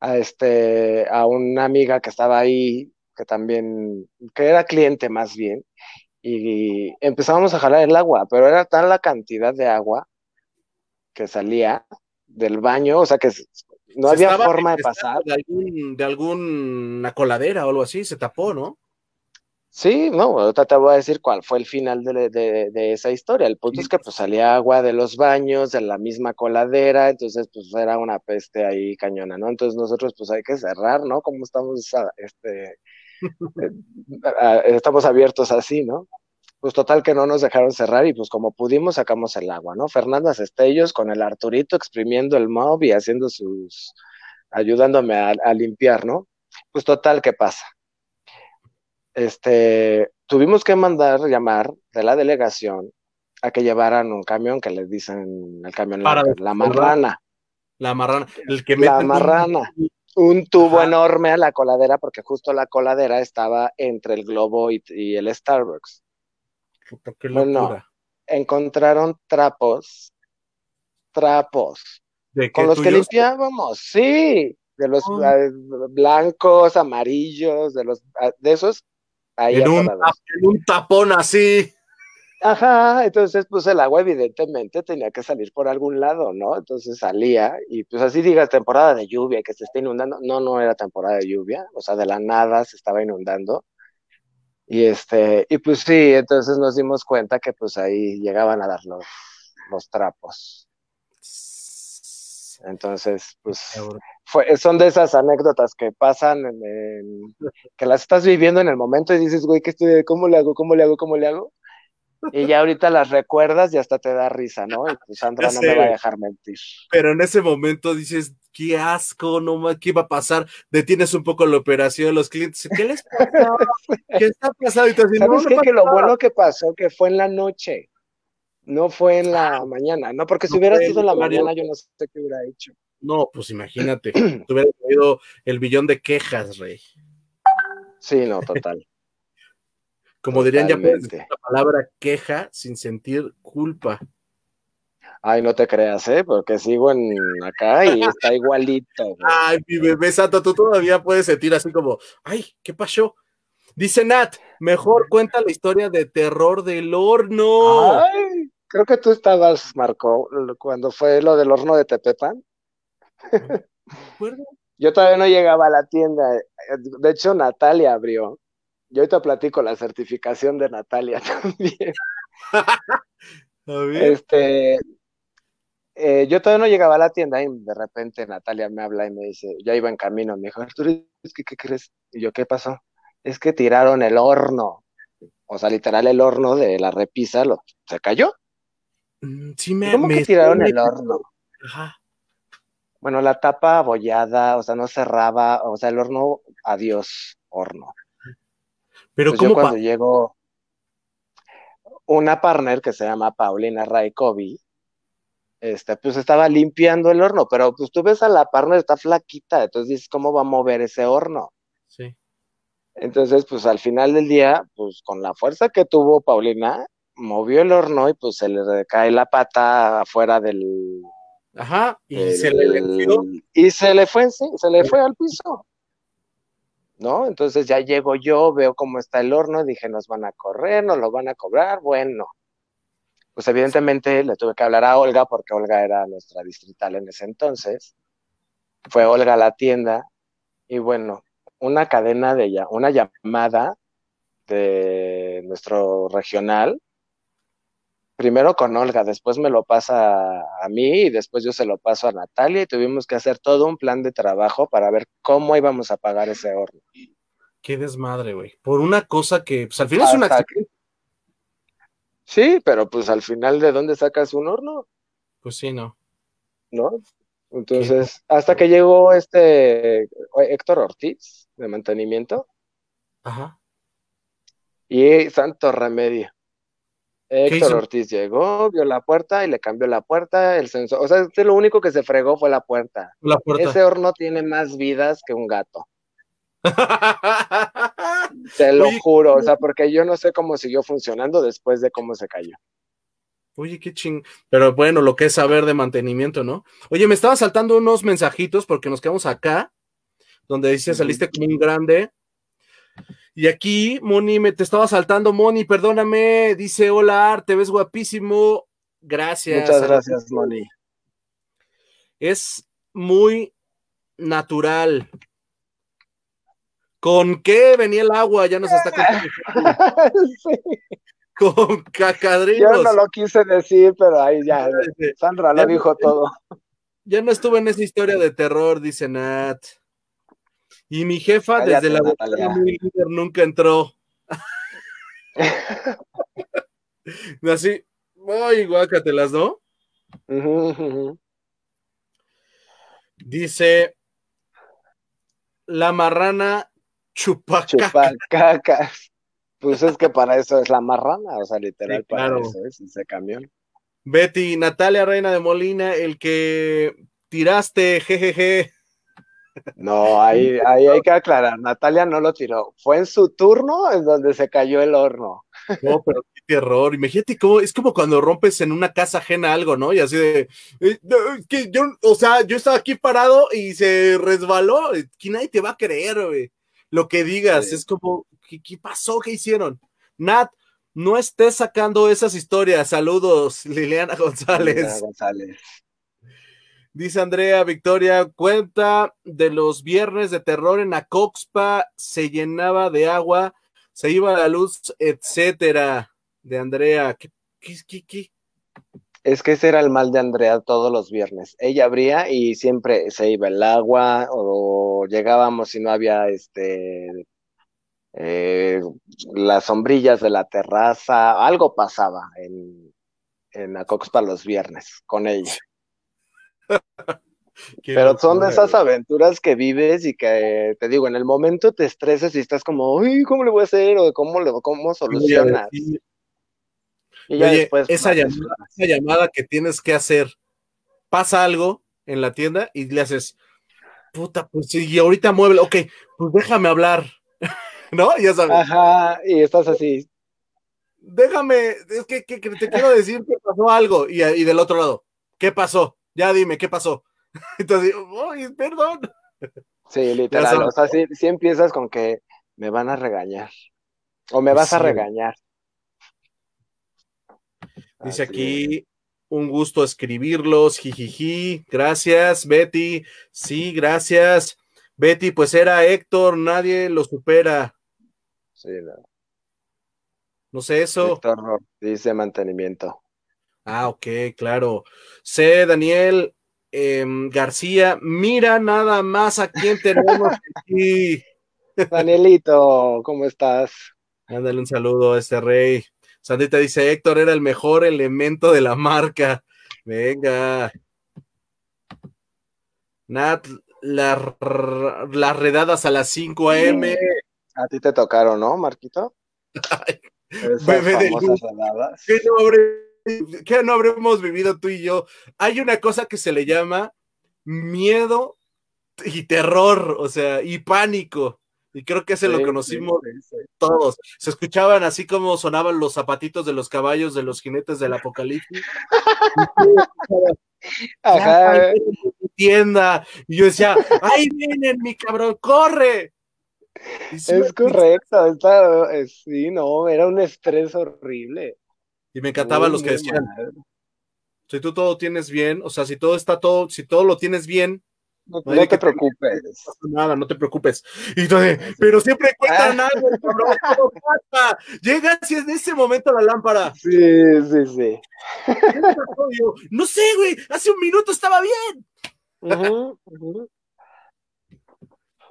a este, a una amiga que estaba ahí, que también, que era cliente más bien, y empezamos a jalar el agua, pero era tal la cantidad de agua que salía del baño, o sea que no había forma de pasar. De, algún, de alguna coladera o algo así, se tapó, ¿no? Sí, no, ahorita te voy a decir cuál fue el final de, esa historia. El punto es que pues salía agua de los baños, de la misma coladera, entonces pues era una peste ahí cañona, ¿no? Entonces nosotros pues hay que cerrar, ¿no? Como estamos, este, eh, estamos abiertos así, ¿no? pues total que no nos dejaron cerrar y pues como pudimos sacamos el agua, ¿no? Fernanda Cestellos con el Arturito exprimiendo el mob y haciendo sus, ayudándome a, limpiar, ¿no? Pues total, ¿qué pasa? Este, tuvimos que mandar llamar de la delegación a que llevaran un camión que les dicen el camión la, marrana. La marrana, el que La marrana. Un, tubo enorme a la coladera porque justo la coladera estaba entre el globo y el Starbucks. Puta, qué Bueno, encontraron trapos, trapos, ¿De con los que limpiábamos, sí, de los Ah. eh, blancos, amarillos, de los ah, de esos ahí En un, en un tapón así. Ajá, entonces pues el agua evidentemente tenía que salir por algún lado, ¿no? Entonces salía y pues así digas temporada de lluvia que se está inundando, no, no era temporada de lluvia, o sea, de la nada se estaba inundando. Y este, y pues sí, entonces nos dimos cuenta que pues ahí llegaban a dar los, los trapos. Entonces, pues fue, son de esas anécdotas que pasan en, en- que las estás viviendo en el momento y dices, güey, ¿qué estoy, cómo le hago, cómo le hago, cómo le hago? Y ya ahorita las recuerdas y hasta te da risa, ¿no? Y pues Sandra no me va a dejar mentir. Pero en ese momento dices, qué asco, no más, ¿qué va a pasar? Detienes un poco la operación, los clientes, ¿qué les pasa? ¿Qué está pasando? Y así, no, ¿Sabes no qué? pasa Que lo bueno que pasó que fue en la noche, no fue en la mañana, ¿no? Porque si no hubiera sido en la mañana, yo no sé qué hubiera hecho. No, pues imagínate, te hubieras oído el billón de quejas, rey. Sí, no, total. Como dirían, ya puedes Totalmente. decir la palabra queja sin sentir culpa. Ay, no te creas, ¿eh? Porque sigo en acá y está igualito. güey. Ay, mi bebé santo, tú todavía puedes sentir así como, ay, ¿qué pasó? Dice Nat, mejor cuenta la historia de terror del horno. Ay, creo que tú estabas, Marco, cuando fue lo del horno de Tepepan. Yo todavía no llegaba a la tienda. De hecho, Natalia abrió. Yo ahorita platico la certificación de Natalia también. Este, eh, yo todavía no llegaba a la tienda y de repente Natalia me habla y me dice, ya iba en camino, me dijo, Arturo, ¿qué crees? Y yo, ¿qué pasó? Es que tiraron el horno. O sea, literal, el horno de la repisa lo, se cayó. Mm, Sí, me, ¿Cómo me que tiraron el horno? Ajá. Bueno, la tapa abollada, o sea, no cerraba, o sea, el horno, adiós, horno. Pero Pues yo ¿cómo cuando llego, una partner que se llama Paulina Raikovi, este, pues estaba limpiando el horno, pero pues tú ves a la partner, está flaquita, entonces dices, ¿cómo va a mover ese horno? Sí. Entonces, pues al final del día, pues con la fuerza que tuvo Paulina, movió el horno y pues se le cae la pata afuera del... Ajá. Y del- se le. Y se le fue, sí, se le fue al piso. ¿No? Entonces ya llego yo, veo cómo está el horno, dije, nos van a correr, nos lo van a cobrar, bueno. Pues evidentemente le tuve que hablar a Olga porque Olga era nuestra distrital en ese entonces. Fue Olga a la tienda y bueno, una cadena de ya, una llamada de nuestro regional, primero con Olga, después me lo pasa a mí y después yo se lo paso a Natalia y tuvimos que hacer todo un plan de trabajo para ver cómo íbamos a pagar ese horno. Qué desmadre, güey. Por una cosa que, pues al final es un Hasta accidente. Sí, pero pues al final, ¿de dónde sacas un horno? Pues sí, no. ¿No? Entonces, hasta que llegó este Héctor Ortiz de mantenimiento Ajá. y santo remedio. Héctor? Ortiz llegó, vio la puerta y le cambió la puerta, el sensor, o sea, este lo único que se fregó fue la puerta. La puerta. Ese horno tiene más vidas que un gato, te lo Oye, juro, o sea, porque yo no sé cómo siguió funcionando después de cómo se cayó. Oye, qué ching. Pero bueno, lo que es saber de mantenimiento, ¿no? Oye, me estaba saltando unos mensajitos porque nos quedamos acá, donde dice saliste como un grande. Y aquí, Moni, me te estaba saltando, Moni, perdóname. Dice, hola, Art, te ves guapísimo. Gracias. Muchas gracias, Moni. Es muy natural. ¿Con qué venía el agua? Ya nos está contando. Sí, Con yo cacadrilos. no lo quise decir, pero ahí ya, Sandra Ya lo no- dijo todo. Ya no estuve en esa historia de terror, dice Nat. Y mi jefa, Cállate, desde la Natalia. ventana muy líder, nunca entró. Así, ay, guácatelas, ¿no? Dice la marrana chupacaca. Chupacacas. Pues es que para eso es la marrana, o sea, literal, Sí, para eso es ese camión. Betty, Natalia Reina de Molina, el que tiraste, jejeje. No, ahí, ahí hay que aclarar. Natalia no lo tiró. Fue en su turno en donde se cayó el horno. No, pero qué terror. Imagínate cómo es como cuando rompes en una casa ajena algo, ¿no? Y así de eh, que yo, o sea, yo estaba aquí parado y se resbaló. Que nadie te va a creer, güey. Lo que digas, es como, ¿qué, ¿qué, pasó? ¿Qué hicieron? Nat, no estés sacando esas historias. Saludos, Liliana González. Liliana González. Dice Andrea Victoria, cuenta de los viernes de terror en Acoxpa, se llenaba de agua, se iba la luz, etcétera. De Andrea, ¿qué, qué, Es que ese era el mal de Andrea todos los viernes. Ella abría y siempre se iba el agua o llegábamos y no había este eh, las sombrillas de la terraza, algo pasaba en, en Acoxpa los viernes con ella. Pero son de esas aventuras que vives y que te digo, en el momento te estresas y estás como, uy, ¿cómo le voy a hacer? o cómo le cómo solucionas. Y ya después. Esa llamada, esa llamada que tienes que hacer, pasa algo en la tienda y le haces, puta, pues sí, ahorita mueble, ok, pues déjame hablar, ¿no? Ya sabes. Ajá, y estás así. Déjame, es que, que, que te quiero decir que pasó algo, y, y del otro lado, ¿qué pasó? Ya dime, ¿qué pasó? Entonces, uy, perdón. Sí, literal, o sea, si, empiezas con que me van a regañar, o me vas a regañar. Dice aquí, un gusto escribirlos, jijiji, gracias, Betty, sí, gracias. Betty, pues era Héctor, nadie lo supera. Sí, no. No sé eso. Héctor dice mantenimiento. Ah, ok, claro. C. Daniel em, García, mira nada más a quién tenemos aquí. Danielito, ¿cómo estás? Mándale un saludo a este rey. Sandita dice, Héctor era el mejor elemento de la marca. Venga. Nat, las redadas a las 5 a.m. A ti te tocaron, ¿no, Marquito? bebé de luz. ¿Qué nombre ¿Qué no habremos vivido tú y yo? Hay una cosa que se le llama miedo y terror, o sea, y pánico. Y creo que ese lo conocimos todos. Se escuchaban así como sonaban los zapatitos de los caballos de los jinetes del apocalipsis. Ajá. tienda. Y yo decía, ¡ay, vienen, mi cabrón! ¡Corre! es correcto, está, sí, no, era un estrés horrible. Y me encantaban los que decían, si tú todo tienes bien, o sea, si todo está todo, si todo lo tienes bien, no, te preocupes. No nada, no te preocupes. Y entonces, pero siempre cuentan ah. algo, cabrón, pasa? Llegas y es en ese momento la lámpara. Sí, sí, sí. No sé, güey, hace un minuto estaba bien.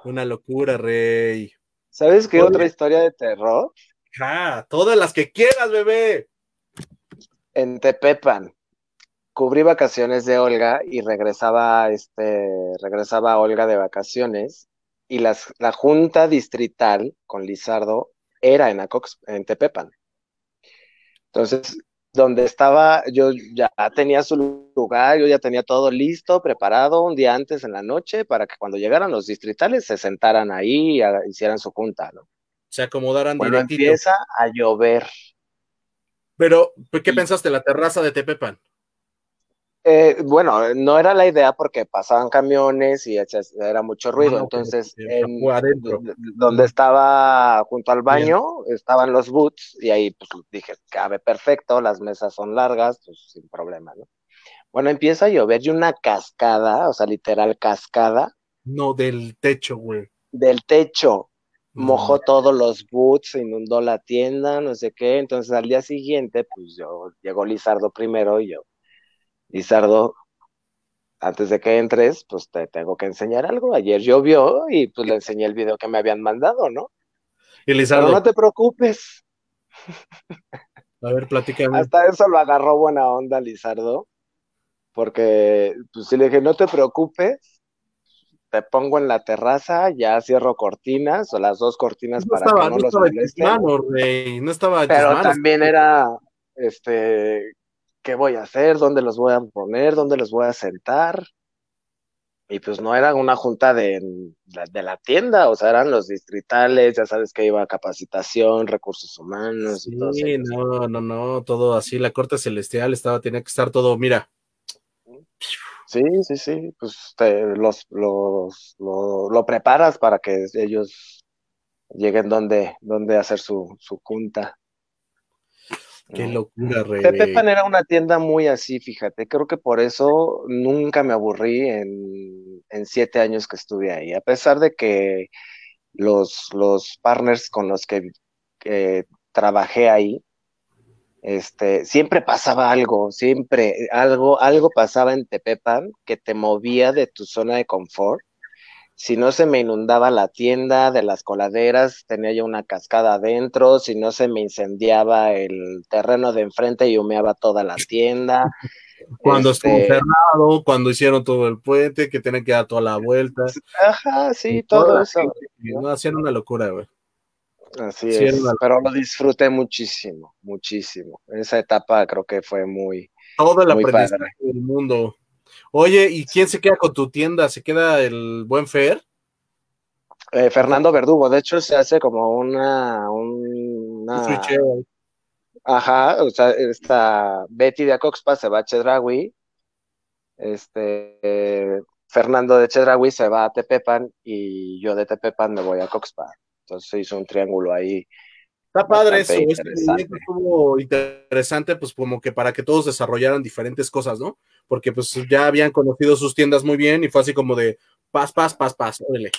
Una locura, rey. ¿Sabes qué otra historia de terror? Ah, todas las que quieras, bebé en Tepepan. Cubrí vacaciones de Olga y regresaba, este, regresaba Olga de vacaciones y las, la junta distrital con Lizardo era en, Acox, en Tepepan. Entonces, donde estaba, yo ya tenía su lugar, yo ya tenía todo listo, preparado un día antes en la noche para que cuando llegaran los distritales se sentaran ahí y hicieran su junta, ¿no? Se acomodaran Bueno, empieza a llover pero, ¿qué pensaste? ¿La terraza de Tepepan? Eh, bueno, no era la idea porque pasaban camiones y era mucho ruido. Ah, Entonces, donde estaba junto al baño, estaban los boots y ahí pues, dije, cabe perfecto, las mesas son largas, pues sin problema, ¿no? Bueno, empieza a llover y una cascada, o sea, literal cascada. No, del techo, güey. Del techo mojó todos los boots, inundó la tienda, no sé qué. Entonces al día siguiente, pues yo llegó Lizardo primero y yo, Lizardo, antes de que entres, pues te tengo que enseñar algo. Ayer llovió y pues le enseñé el video que me habían mandado, ¿no? Y Lizardo. no te preocupes. A ver, platícame. Hasta eso lo agarró buena onda Lizardo, porque pues sí le dije, no te preocupes, te pongo en la terraza, ya cierro cortinas o las dos cortinas para que no, los molesten. no estaba Pero también era, este, ¿qué voy a hacer? ¿Dónde los voy a poner? ¿Dónde los voy a sentar? y pues no era una junta de, de, la tienda, o sea, eran los distritales, ya sabes que iba a capacitación, recursos humanos y todo. Sí, no, no, no, todo así, la corte celestial estaba, tenía que estar todo, mira. Sí, sí, sí, pues te, los, los, lo, preparas para que ellos lleguen donde, donde hacer su, su junta. Qué locura, Rey. Pepe Pan era una tienda muy así, fíjate. Creo que por eso nunca me aburrí en, en siete años que estuve ahí. A pesar de que los, los partners con los que, trabajé ahí, este, siempre pasaba algo, siempre algo, algo pasaba en Tepepan que te movía de tu zona de confort si no se me inundaba la tienda de las coladeras, tenía yo una cascada adentro, si no se me incendiaba el terreno de enfrente y humeaba toda la tienda. Cuando estuvo este cerrado, cuando hicieron todo el puente, que tenían que dar toda la vuelta. Ajá, sí, todo eso. ¿no? Hacían una locura, güey. Así es, pero lo disfruté muchísimo, muchísimo. Esa etapa creo que fue muy. Todo el aprendizaje del mundo. Oye, ¿y quién se queda con tu tienda? ¿Se queda el buen Fer? Eh, Fernando Verdugo, de hecho se hace como una, una... Ajá, o sea, esta Betty de Acoxpa se va a Chedraui, este Fernando de Chedraui se va a Tepepan y yo de Tepepan me voy a Coxpa. Entonces se hizo un triángulo ahí Está padre eso, interesante. estuvo interesante, pues como que para que todos desarrollaran diferentes cosas, ¿no? Porque pues ya habían conocido sus tiendas muy bien y fue así como de paz, paz, paz, paz, órale.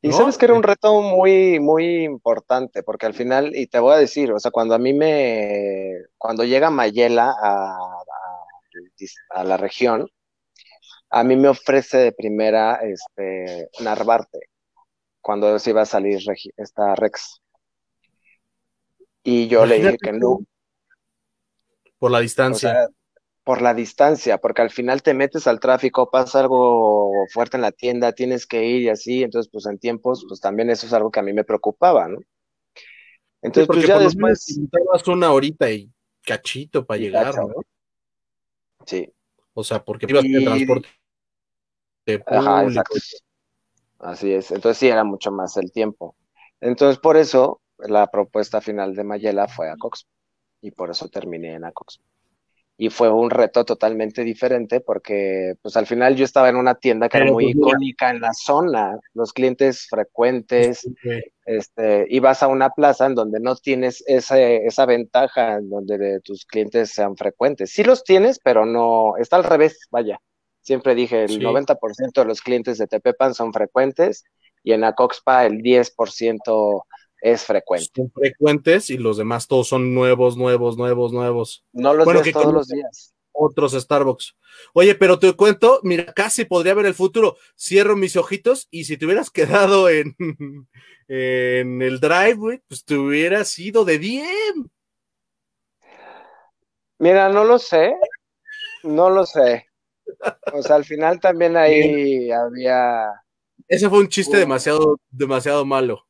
Y sabes que era un reto muy, muy importante, porque al final, y te voy a decir, o sea, cuando a mí me, cuando llega Mayela a, a, la región, a mí me ofrece de primera este, Narvarte, cuando se iba a salir esta Rex. Y yo le dije que no. Por la distancia. por la distancia, porque al final te metes al tráfico, pasa algo fuerte en la tienda, tienes que ir y así, entonces pues en tiempos, pues también eso es algo que a mí me preocupaba, ¿no? Entonces pues ya después... una horita y cachito para llegar, ¿no? Sí. O sea, porque ibas y... transporte Ajá, exacto. Así es, entonces sí era mucho más el tiempo. Entonces por eso la propuesta final de Mayela fue a Cox y por eso terminé en Acox. Y fue un reto totalmente diferente porque pues al final yo estaba en una tienda que era muy pues, icónica en la zona, los clientes frecuentes, este, y vas a una plaza en donde no tienes ese, esa ventaja, en donde tus clientes sean frecuentes. Sí los tienes, pero no, está al revés, vaya. Siempre dije, el 90% de los clientes de Tepepan son frecuentes y en Acoxpa el 10% es frecuente. Son frecuentes y los demás todos son nuevos, nuevos, nuevos, nuevos. No los ves todos los días. Otros Starbucks. Oye, pero te cuento, mira, casi podría ver el futuro. Cierro mis ojitos y si te hubieras quedado en, en el drive, pues te hubieras ido de bien. Mira, no lo sé. No lo sé. O sea, al final también ahí había. Ese fue un chiste demasiado, demasiado malo.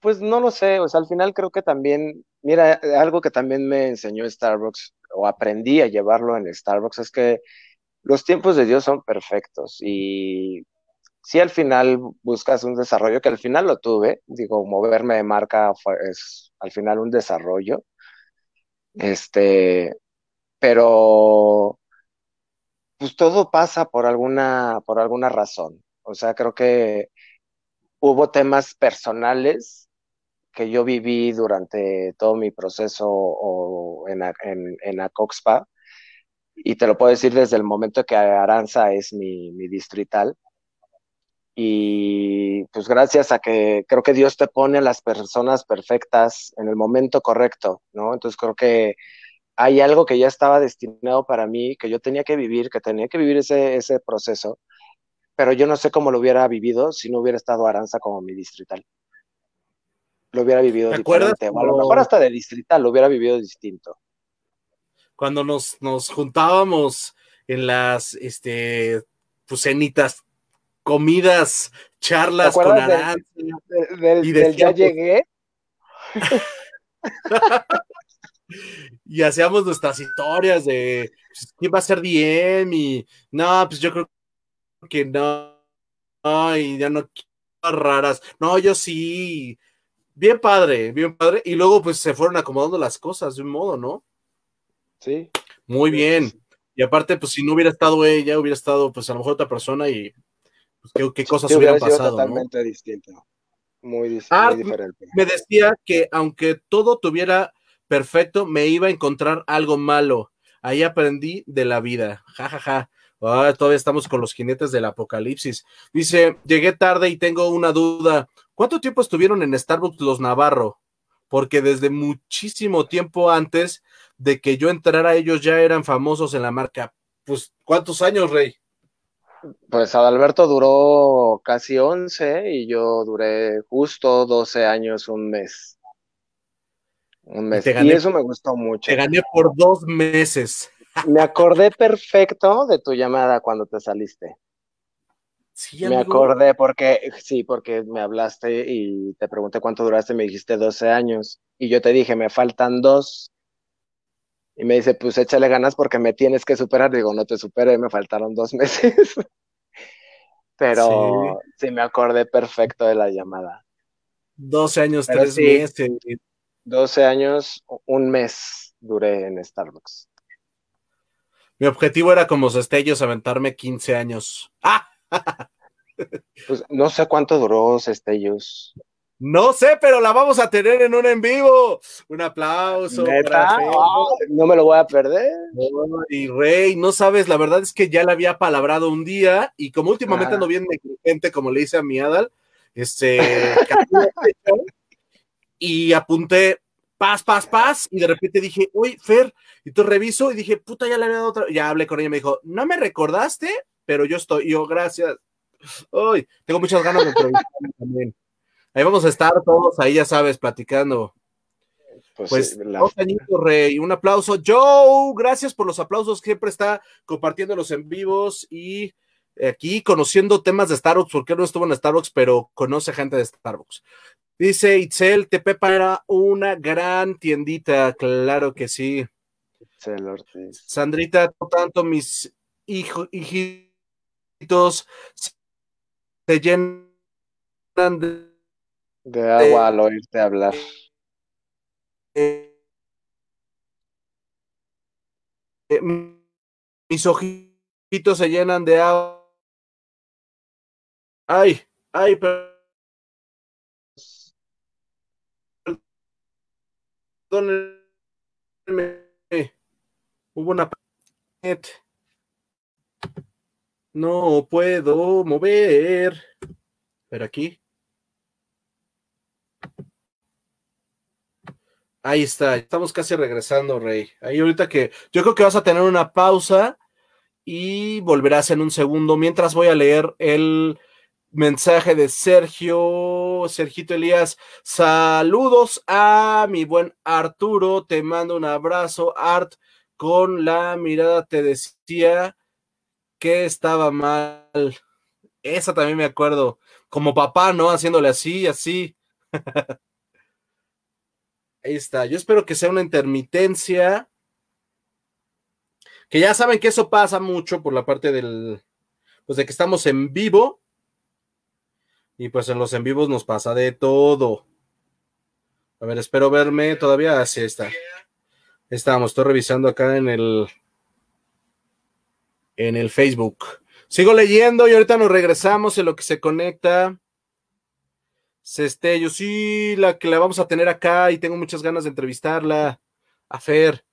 Pues no lo sé, o sea, al final creo que también, mira, algo que también me enseñó Starbucks o aprendí a llevarlo en Starbucks es que los tiempos de Dios son perfectos y si al final buscas un desarrollo, que al final lo tuve, digo, moverme de marca es al final un desarrollo, este, pero pues todo pasa por alguna, por alguna razón. O sea, creo que hubo temas personales que yo viví durante todo mi proceso en, en, en Acoxpa, y te lo puedo decir desde el momento que Aranza es mi, mi distrital. Y pues gracias a que creo que Dios te pone a las personas perfectas en el momento correcto, ¿no? Entonces creo que hay algo que ya estaba destinado para mí, que yo tenía que vivir, que tenía que vivir ese, ese proceso, pero yo no sé cómo lo hubiera vivido si no hubiera estado Aranza como mi distrital lo hubiera vivido ¿Te diferente. O a lo mejor hasta de distrital lo hubiera vivido distinto. Cuando nos, nos juntábamos en las este, pues, cenitas, comidas, charlas con Aranza. y del ya llegué. y hacíamos nuestras historias de pues, ¿quién va a ser DM? Y no, pues yo creo que no. Ay, ya no quiero raras. No, yo sí. Bien padre, bien padre. Y luego pues se fueron acomodando las cosas de un modo, ¿no? Sí. Muy bien. Y aparte, pues si no hubiera estado ella, hubiera estado pues a lo mejor otra persona y pues, qué, cosas hubieran pasado. Totalmente distinto. Muy, diferente. Me decía que aunque todo tuviera perfecto, me iba a encontrar algo malo. Ahí aprendí de la vida. Ja, ja, ja. Ah, todavía estamos con los jinetes del apocalipsis. Dice, llegué tarde y tengo una duda. ¿Cuánto tiempo estuvieron en Starbucks los Navarro? Porque desde muchísimo tiempo antes de que yo entrara, ellos ya eran famosos en la marca. Pues, ¿cuántos años, Rey? Pues Adalberto duró casi 11 y yo duré justo 12 años, un mes. Un mes. Y, eso me gustó mucho. Te gané por dos meses. Me acordé perfecto de tu llamada cuando te saliste. Sí, me acordé porque, sí, porque me hablaste y te pregunté cuánto duraste, me dijiste 12 años. Y yo te dije, me faltan dos. Y me dice, pues échale ganas porque me tienes que superar. Digo, no te superé, me faltaron dos meses. Pero sí. me acordé perfecto de la llamada. 12 años, tres meses. 12 años, un mes duré en Starbucks. Mi objetivo era como Cestellos aventarme 15 años. ¡Ah! pues no sé cuánto duró Cestellos. No sé, pero la vamos a tener en un en vivo. Un aplauso. no me lo voy a perder. y Rey, no sabes, la verdad es que ya la había palabrado un día y como últimamente ah. ando bien negligente, como le dice a mi Adal, este, y apunté paz, paz, paz, y de repente dije, uy, Fer, y tú reviso y dije, puta, ya le había dado otra, ya hablé con ella, me dijo, no me recordaste, pero yo estoy, yo, gracias. Uy, tengo muchas ganas de también. Ahí vamos a estar todos ahí, ya sabes, platicando. Pues, pues dos añitos, Rey. Un aplauso. Joe, gracias por los aplausos. Siempre está compartiendo los en vivos y aquí conociendo temas de Starbucks, porque no estuvo en Starbucks, pero conoce gente de Starbucks. Dice Itzel, TP para una gran tiendita. Claro que sí. Sandrita, tanto mis hijos, hijitos se llenan de de agua al oírte hablar. Eh, eh, mis ojitos se llenan de agua. Ay, ay, perdónenme. Hubo una. No puedo mover. Pero aquí. Ahí está, estamos casi regresando, Rey. Ahí ahorita que yo creo que vas a tener una pausa y volverás en un segundo. Mientras voy a leer el mensaje de Sergio, Sergito Elías. Saludos a mi buen Arturo, te mando un abrazo. Art, con la mirada te decía que estaba mal. Esa también me acuerdo. Como papá, ¿no? Haciéndole así, así. Ahí está. Yo espero que sea una intermitencia. Que ya saben que eso pasa mucho por la parte del. Pues de que estamos en vivo. Y pues en los en vivos nos pasa de todo. A ver, espero verme todavía. Así está. Estamos, estoy revisando acá en el. En el Facebook. Sigo leyendo y ahorita nos regresamos en lo que se conecta. Cestello, sí, la que la vamos a tener acá y tengo muchas ganas de entrevistarla. A Fer.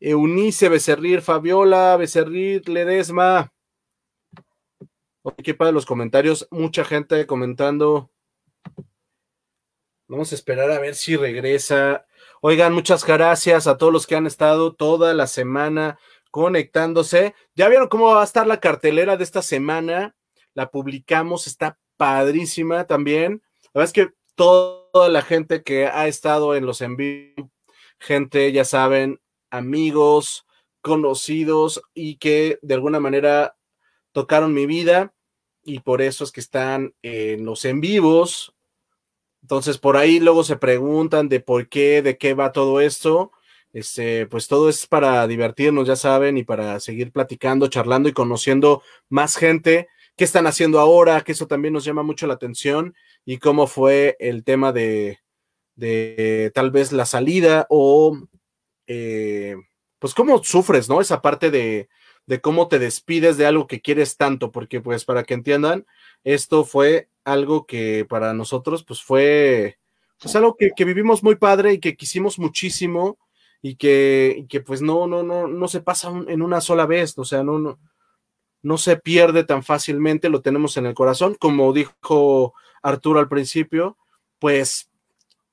Eunice Becerril, Fabiola Becerril, Ledesma. Qué padre los comentarios. Mucha gente comentando. Vamos a esperar a ver si regresa. Oigan, muchas gracias a todos los que han estado toda la semana conectándose. Ya vieron cómo va a estar la cartelera de esta semana. La publicamos, está padrísima también. La verdad es que toda la gente que ha estado en los envíos, gente, ya saben, amigos, conocidos y que de alguna manera tocaron mi vida y por eso es que están en los en vivos. Entonces, por ahí luego se preguntan de por qué, de qué va todo esto. Este, pues todo es para divertirnos, ya saben, y para seguir platicando, charlando y conociendo más gente, qué están haciendo ahora, que eso también nos llama mucho la atención, y cómo fue el tema de, de tal vez la salida o eh, pues cómo sufres, ¿no? Esa parte de, de cómo te despides de algo que quieres tanto, porque pues para que entiendan, esto fue algo que para nosotros pues fue pues algo que, vivimos muy padre y que quisimos muchísimo y que, que pues no, no, no, no se pasa en una sola vez, o sea, no, no, no se pierde tan fácilmente, lo tenemos en el corazón, como dijo Arturo al principio, pues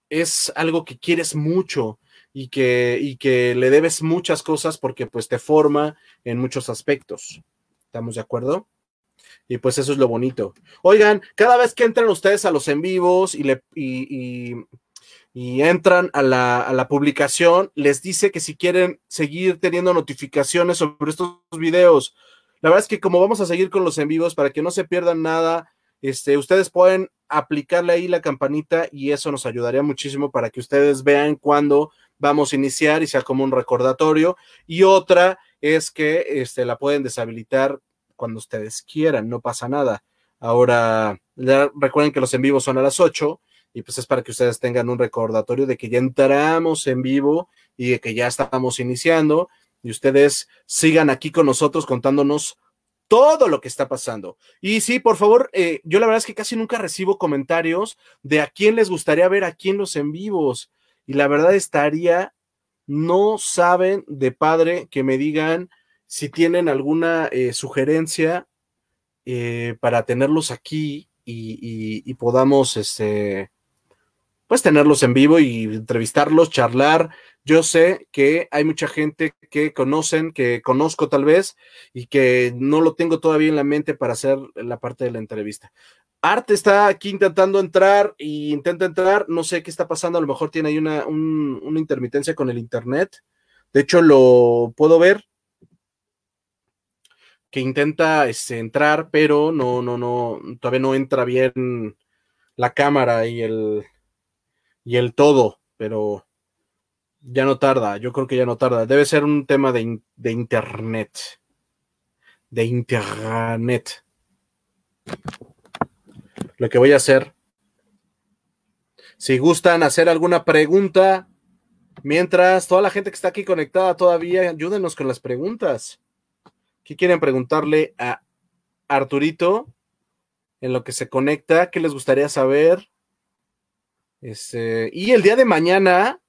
es algo que quieres mucho y que, y que le debes muchas cosas porque pues te forma en muchos aspectos. ¿Estamos de acuerdo? Y pues eso es lo bonito. Oigan, cada vez que entran ustedes a los en vivos y, le, y, y, entran a la, a la, publicación, les dice que si quieren seguir teniendo notificaciones sobre estos videos, la verdad es que como vamos a seguir con los en vivos para que no se pierdan nada, este, ustedes pueden aplicarle ahí la campanita y eso nos ayudaría muchísimo para que ustedes vean cuando vamos a iniciar y sea como un recordatorio. Y otra es que este, la pueden deshabilitar cuando ustedes quieran, no pasa nada. Ahora, recuerden que los en vivo son a las 8 y pues es para que ustedes tengan un recordatorio de que ya entramos en vivo y de que ya estamos iniciando y ustedes sigan aquí con nosotros contándonos todo lo que está pasando. Y sí, por favor, eh, yo la verdad es que casi nunca recibo comentarios de a quién les gustaría ver aquí en los en vivos y la verdad estaría, no saben de padre que me digan si tienen alguna eh, sugerencia eh, para tenerlos aquí y, podamos, este, pues tenerlos en vivo y entrevistarlos, charlar. Yo sé que hay mucha gente que conocen, que conozco tal vez, y que no lo tengo todavía en la mente para hacer la parte de la entrevista. Art está aquí intentando entrar y intenta entrar, no sé qué está pasando, a lo mejor tiene ahí una, intermitencia con el internet. De hecho, lo puedo ver que intenta este, entrar, pero no, no, no, todavía no entra bien la cámara y el, y el todo, pero ya no tarda, yo creo que ya no tarda. Debe ser un tema de internet. De internet lo que voy a hacer. Si gustan hacer alguna pregunta, mientras toda la gente que está aquí conectada todavía, ayúdenos con las preguntas. ¿Qué quieren preguntarle a Arturito en lo que se conecta? ¿Qué les gustaría saber? Este, y el día de mañana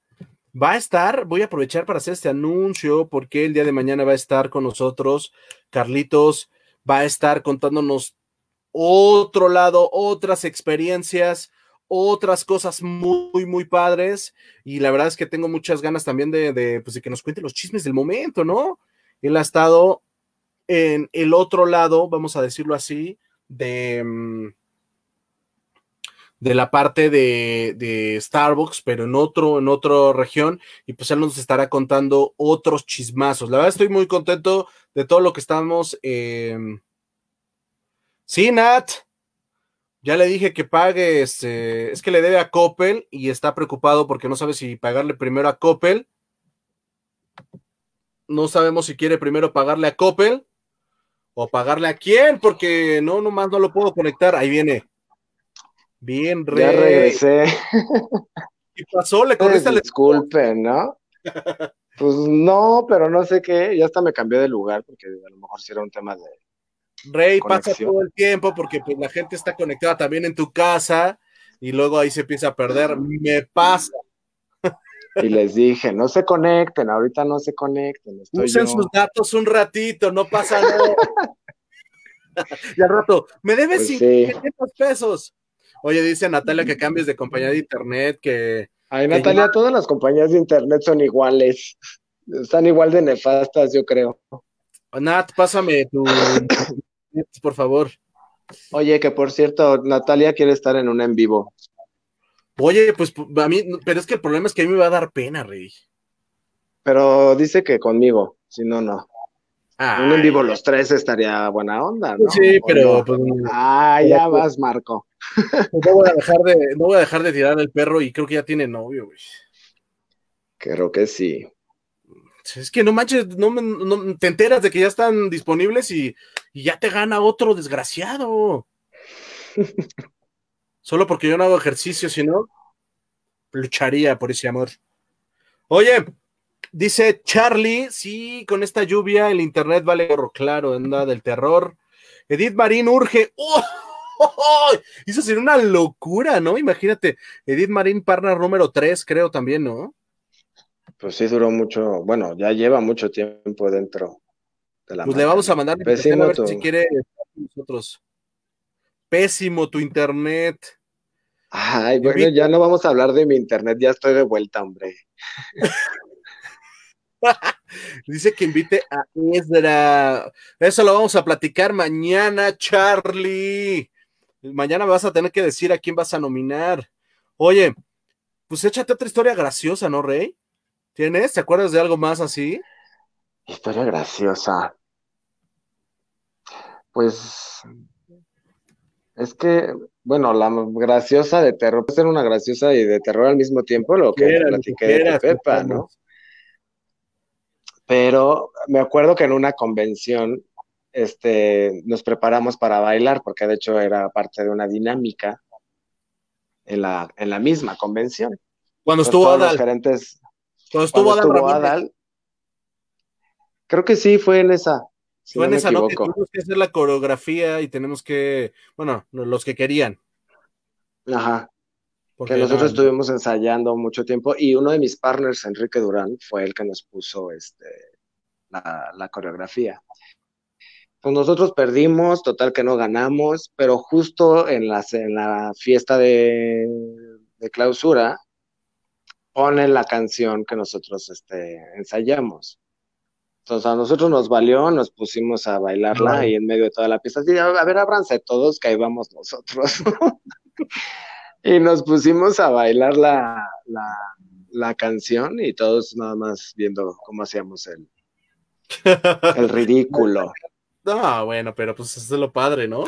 va a estar, voy a aprovechar para hacer este anuncio porque el día de mañana va a estar con nosotros Carlitos, va a estar contándonos otro lado, otras experiencias, otras cosas muy, muy padres. Y la verdad es que tengo muchas ganas también de, pues, de que nos cuente los chismes del momento, ¿no? Él ha estado en el otro lado, vamos a decirlo así, de, mm, de la parte de, de, Starbucks, pero en otro, en otra región, y pues él nos estará contando otros chismazos. La verdad estoy muy contento de todo lo que estamos eh, Sí, Nat. Ya le dije que pague, este, es que le debe a Coppel y está preocupado porque no sabe si pagarle primero a Coppel. No sabemos si quiere primero pagarle a Coppel o pagarle a quién, porque no, nomás no lo puedo conectar. Ahí viene. Bien, rey. Ya regresé. ¿Qué pasó? ¿Le corriste pues, Disculpen, ¿no? pues no, pero no sé qué. Ya hasta me cambié de lugar porque a lo mejor si era un tema de, Rey pasa todo el tiempo porque pues, la gente está conectada también en tu casa y luego ahí se empieza a perder. Me pasa. Y les dije, no se conecten, ahorita no se conecten. Usen sus datos un ratito, no pasa nada. y al rato, me debes 500 pues pesos. Oye, dice Natalia que cambies de compañía de internet, que... Ay, Natalia, todas las compañías de internet son iguales. Están igual de nefastas, yo creo. Nat, pásame tu por favor. Oye, que por cierto, Natalia quiere estar en un en vivo. Oye, pues a mí, pero es que el problema es que a mí me va a dar pena, Rey. Pero dice que conmigo, si no, no. Un en vivo los tres estaría buena onda, ¿no? Sí, pero. Pues, ah, ya vas, Marco. No voy, a dejar de, no voy a dejar de tirar el perro y creo que ya tiene novio, güey. Creo que sí. Es que no manches, no, te enteras de que ya están disponibles y, y ya te gana otro desgraciado. Solo porque yo no hago ejercicio, si no, lucharía por ese amor. Oye, dice Charlie, sí, con esta lluvia el internet vale claro, anda del terror. Edith Marín urge. ¡Oh! Eso sería una locura, ¿no? Imagínate, Edith Marín, partner número 3, creo también, ¿no? Pues sí, duró mucho, bueno, ya lleva mucho tiempo dentro de la. Pues le vamos a mandar Pésimo a ver si quiere estar con nosotros. Pésimo tu internet. Ay, bueno, ya no vamos a hablar de mi internet, ya estoy de vuelta, hombre. Dice que invite a Ezra. Eso lo vamos a platicar mañana, Charlie. Mañana vas a tener que decir a quién vas a nominar. Oye, pues échate otra historia graciosa, ¿no, Rey? ¿Tienes? ¿Te acuerdas de algo más así? Historia graciosa. Pues es que, bueno, la graciosa de terror puede ser una graciosa y de terror al mismo tiempo, lo que platiqué de Pepa, ¿no? Pero me acuerdo que en una convención este, nos preparamos para bailar, porque de hecho era parte de una dinámica en la, en la misma convención. Cuando estuvo Adal. Gerentes, cuando estuvo, Adal, creo que sí, fue en esa. fue en esa, ¿no? tenemos que hacer la coreografía y tenemos que, bueno, los que querían. Ajá. Porque nosotros estuvimos ensayando mucho tiempo y uno de mis partners, Enrique Durán, fue el que nos puso este, la, la coreografía. Pues nosotros perdimos, total que no ganamos, pero justo en la, en la fiesta de, clausura ponen la canción que nosotros este, ensayamos. Entonces a nosotros nos valió, nos pusimos a bailarla y en medio de toda la fiesta, a ver, ábranse todos, que ahí vamos nosotros. y nos pusimos a bailar la, la, canción y todos nada más viendo cómo hacíamos el, el ridículo. No, bueno, pero pues eso es lo padre, ¿no?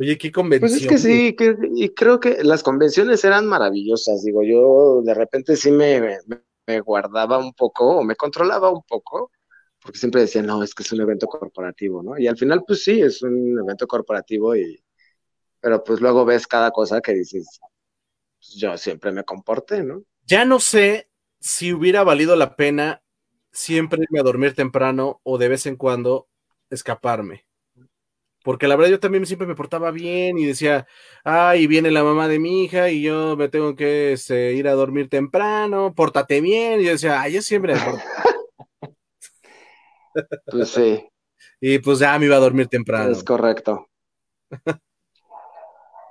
Oye, qué convención. Pues es que sí, y creo que las convenciones eran maravillosas. Digo, yo de repente sí me, me, guardaba un poco o me controlaba un poco, porque siempre decía, no, es que es un evento corporativo, ¿no? Y al final, pues sí, es un evento corporativo, y pero pues luego ves cada cosa que dices, pues yo siempre me comporté, ¿no? Ya no sé si hubiera valido la pena siempre irme a dormir temprano o de vez en cuando escaparme. Porque la verdad yo también siempre me portaba bien y decía, ay, viene la mamá de mi hija y yo me tengo que este, ir a dormir temprano, pórtate bien. Y yo decía, ay, yo siempre... pues sí. Y pues ya me iba a dormir temprano. Es correcto.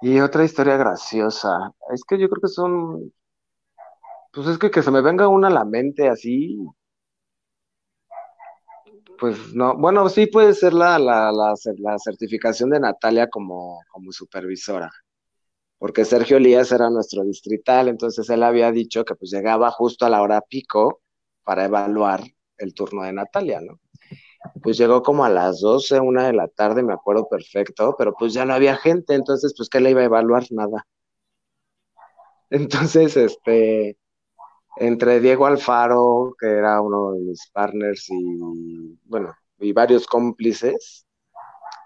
y otra historia graciosa. Es que yo creo que son... Pues es que que se me venga una a la mente así, pues no, bueno, sí puede ser la, la, la, certificación de Natalia como, como supervisora, porque Sergio Elías era nuestro distrital, entonces él había dicho que pues llegaba justo a la hora pico para evaluar el turno de Natalia, ¿no? Pues llegó como a las 12, una de la tarde, me acuerdo perfecto, pero pues ya no había gente, entonces pues ¿qué le iba a evaluar? Nada. Entonces, este, entre Diego Alfaro, que era uno de mis partners, y bueno, y varios cómplices,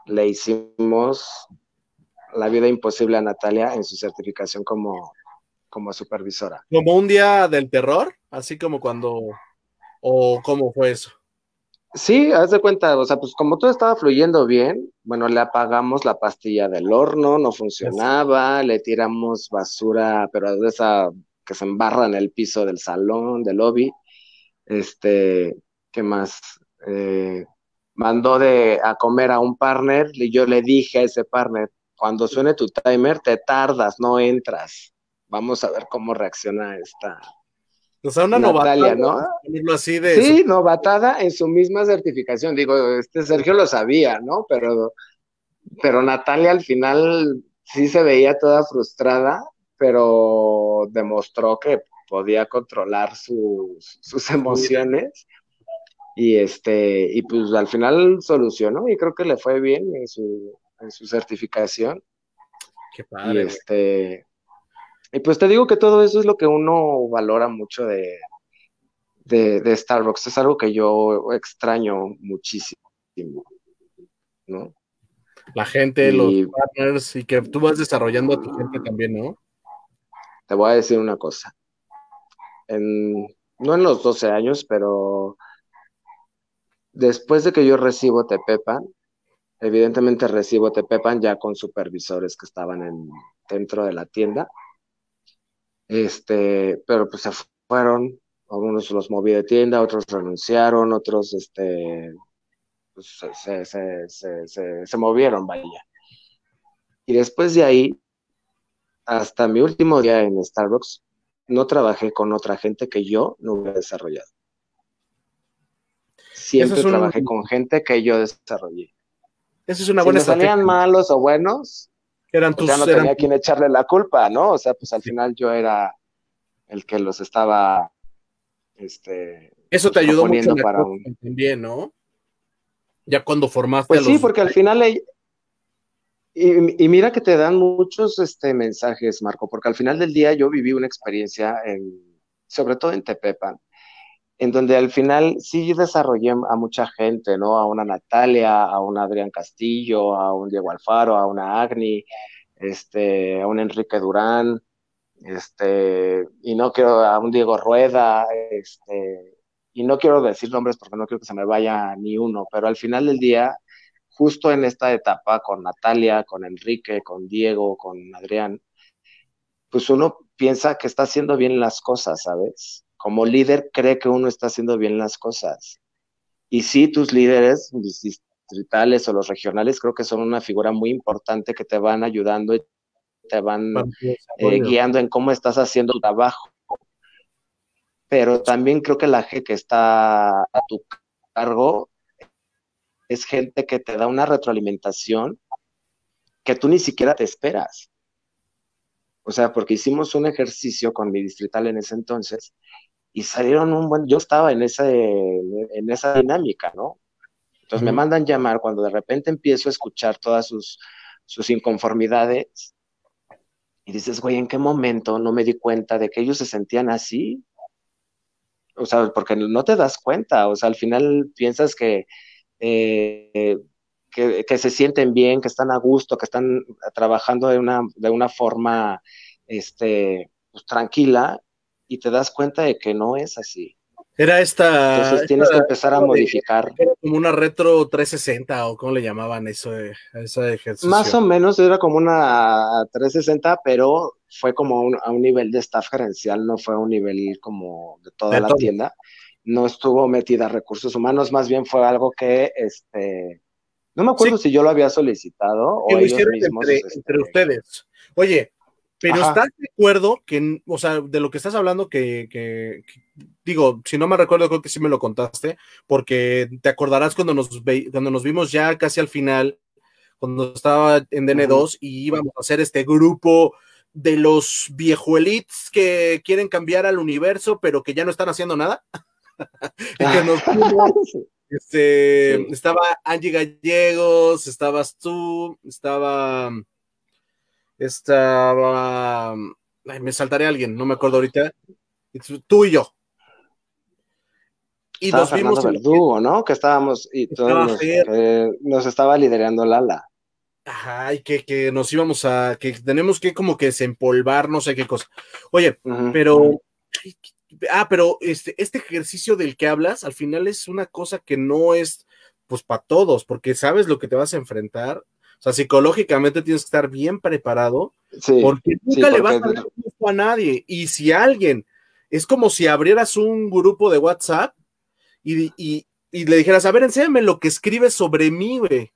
le hicimos la vida imposible a Natalia en su certificación como, como supervisora. ¿Como un día del terror? Así como cuando, o cómo fue eso? Sí, haz de cuenta, o sea, pues como todo estaba fluyendo bien, bueno, le apagamos la pastilla del horno, no funcionaba, le tiramos basura, pero de esa que se embarra en el piso del salón, del lobby. Este, ¿qué más? Eh, mandó de, a comer a un partner y yo le dije a ese partner, cuando suene tu timer, te tardas, no entras. Vamos a ver cómo reacciona esta. O sea, una Natalia, ¿no? Así de sí, novatada en su misma certificación. Digo, este Sergio lo sabía, ¿no? Pero, pero Natalia al final sí se veía toda frustrada pero demostró que podía controlar sus, sus emociones y este y pues al final solucionó y creo que le fue bien en su, en su certificación. Qué padre. Y este y pues te digo que todo eso es lo que uno valora mucho de, de, Starbucks. Es algo que yo extraño muchísimo, ¿no? La gente, los partners, y que tú vas desarrollando a tu gente también, ¿no? Te voy a decir una cosa. no en los 12 años, pero después de que yo recibo Tepepan, evidentemente recibo Tepepan ya con supervisores que estaban en, dentro de la tienda. Este, pero pues se fueron, algunos los moví de tienda, otros renunciaron, otros este, pues, se, movieron, vaya. Y después de ahí, hasta mi último día en Starbucks, no trabajé con otra gente que yo no hubiera desarrollado. Siempre trabajé con gente que yo desarrollé. Eso es una buena si salían malos o buenos, eran tus, ya no tenía quien echarle la culpa, ¿no? O sea, pues al final yo era el que los estaba este, Eso te ayudó mucho para un... también, ¿no? Ya cuando formaste pues sí, porque al final y, mira que te dan muchos este, mensajes, Marco, porque al final del día yo viví una experiencia, en, sobre todo en Tepepan, en donde al final sí desarrollé a mucha gente, ¿no? A una Natalia, a un Adrián Castillo, a un Diego Alfaro, a una Agni, este, a un Enrique Durán, este, y no quiero a un Diego Rueda, este, y no quiero decir nombres porque no quiero que se me vaya ni uno, pero al final del día, justo en esta etapa con Natalia, con Enrique, con Diego, con Adrián, pues uno piensa que está haciendo bien las cosas, ¿sabes? Como líder cree que uno está haciendo bien las cosas. Y sí, tus líderes distritales o los regionales creo que son una figura muy importante que te van ayudando te van eh, guiando en cómo estás haciendo tu trabajo. Pero también creo que la gente que está a tu cargo es gente que te da una retroalimentación que tú ni siquiera te esperas. O sea, porque hicimos un ejercicio con mi distrital en ese entonces y salieron un buen, yo estaba en esa, en esa dinámica, ¿no? Entonces me mandan llamar cuando de repente empiezo a escuchar todas sus, sus inconformidades y dices, güey, ¿en qué momento no me di cuenta de que ellos se sentían así? O sea, porque no te das cuenta, o sea, al final piensas que, eh, que, se sienten bien, que están a gusto, que están trabajando de una, de una forma este, pues, tranquila y te das cuenta de que no es así. Era esta. Entonces tienes que empezar a modificar. Era como una retro 360 o cómo le llamaban eso, ese ejercicio. Más o menos era como una 360, pero fue como a un nivel de staff gerencial, no fue a un nivel como de toda la tienda. No estuvo metida recursos humanos, más bien fue algo que este. No me acuerdo si yo lo había solicitado o ellos mismos. Entre, este, entre ustedes. Oye, pero ¿estás de acuerdo que, o sea, de lo que estás hablando, que, digo, si no me recuerdo, creo que sí me lo contaste, porque te acordarás cuando nos, cuando nos vimos ya casi al final, cuando estaba en DN2 y íbamos a hacer este grupo de los viejuelitos que quieren cambiar al universo, pero que ya no están haciendo nada. que nos este, estaba Angie Gallegos, estabas tú, estaba estaba. me saltaré a alguien, no me acuerdo ahorita. Tú y yo. Y nos vimos. Verdugo, ¿no? Que estábamos. Y todos nos, estaba liderando Lala. Ajá, y que, nos íbamos a. que tenemos que como que desempolvar, no sé qué cosa. Oye, pero. Ah, pero este, este ejercicio del que hablas, al final es una cosa que no es pues para todos, porque sabes lo que te vas a enfrentar o sea, psicológicamente tienes que estar bien preparado porque nunca le vas a dar gusto a nadie. Y si alguien, es como si abrieras un grupo de WhatsApp y, le dijeras, a ver, enséñame lo que escribes sobre mí, güey.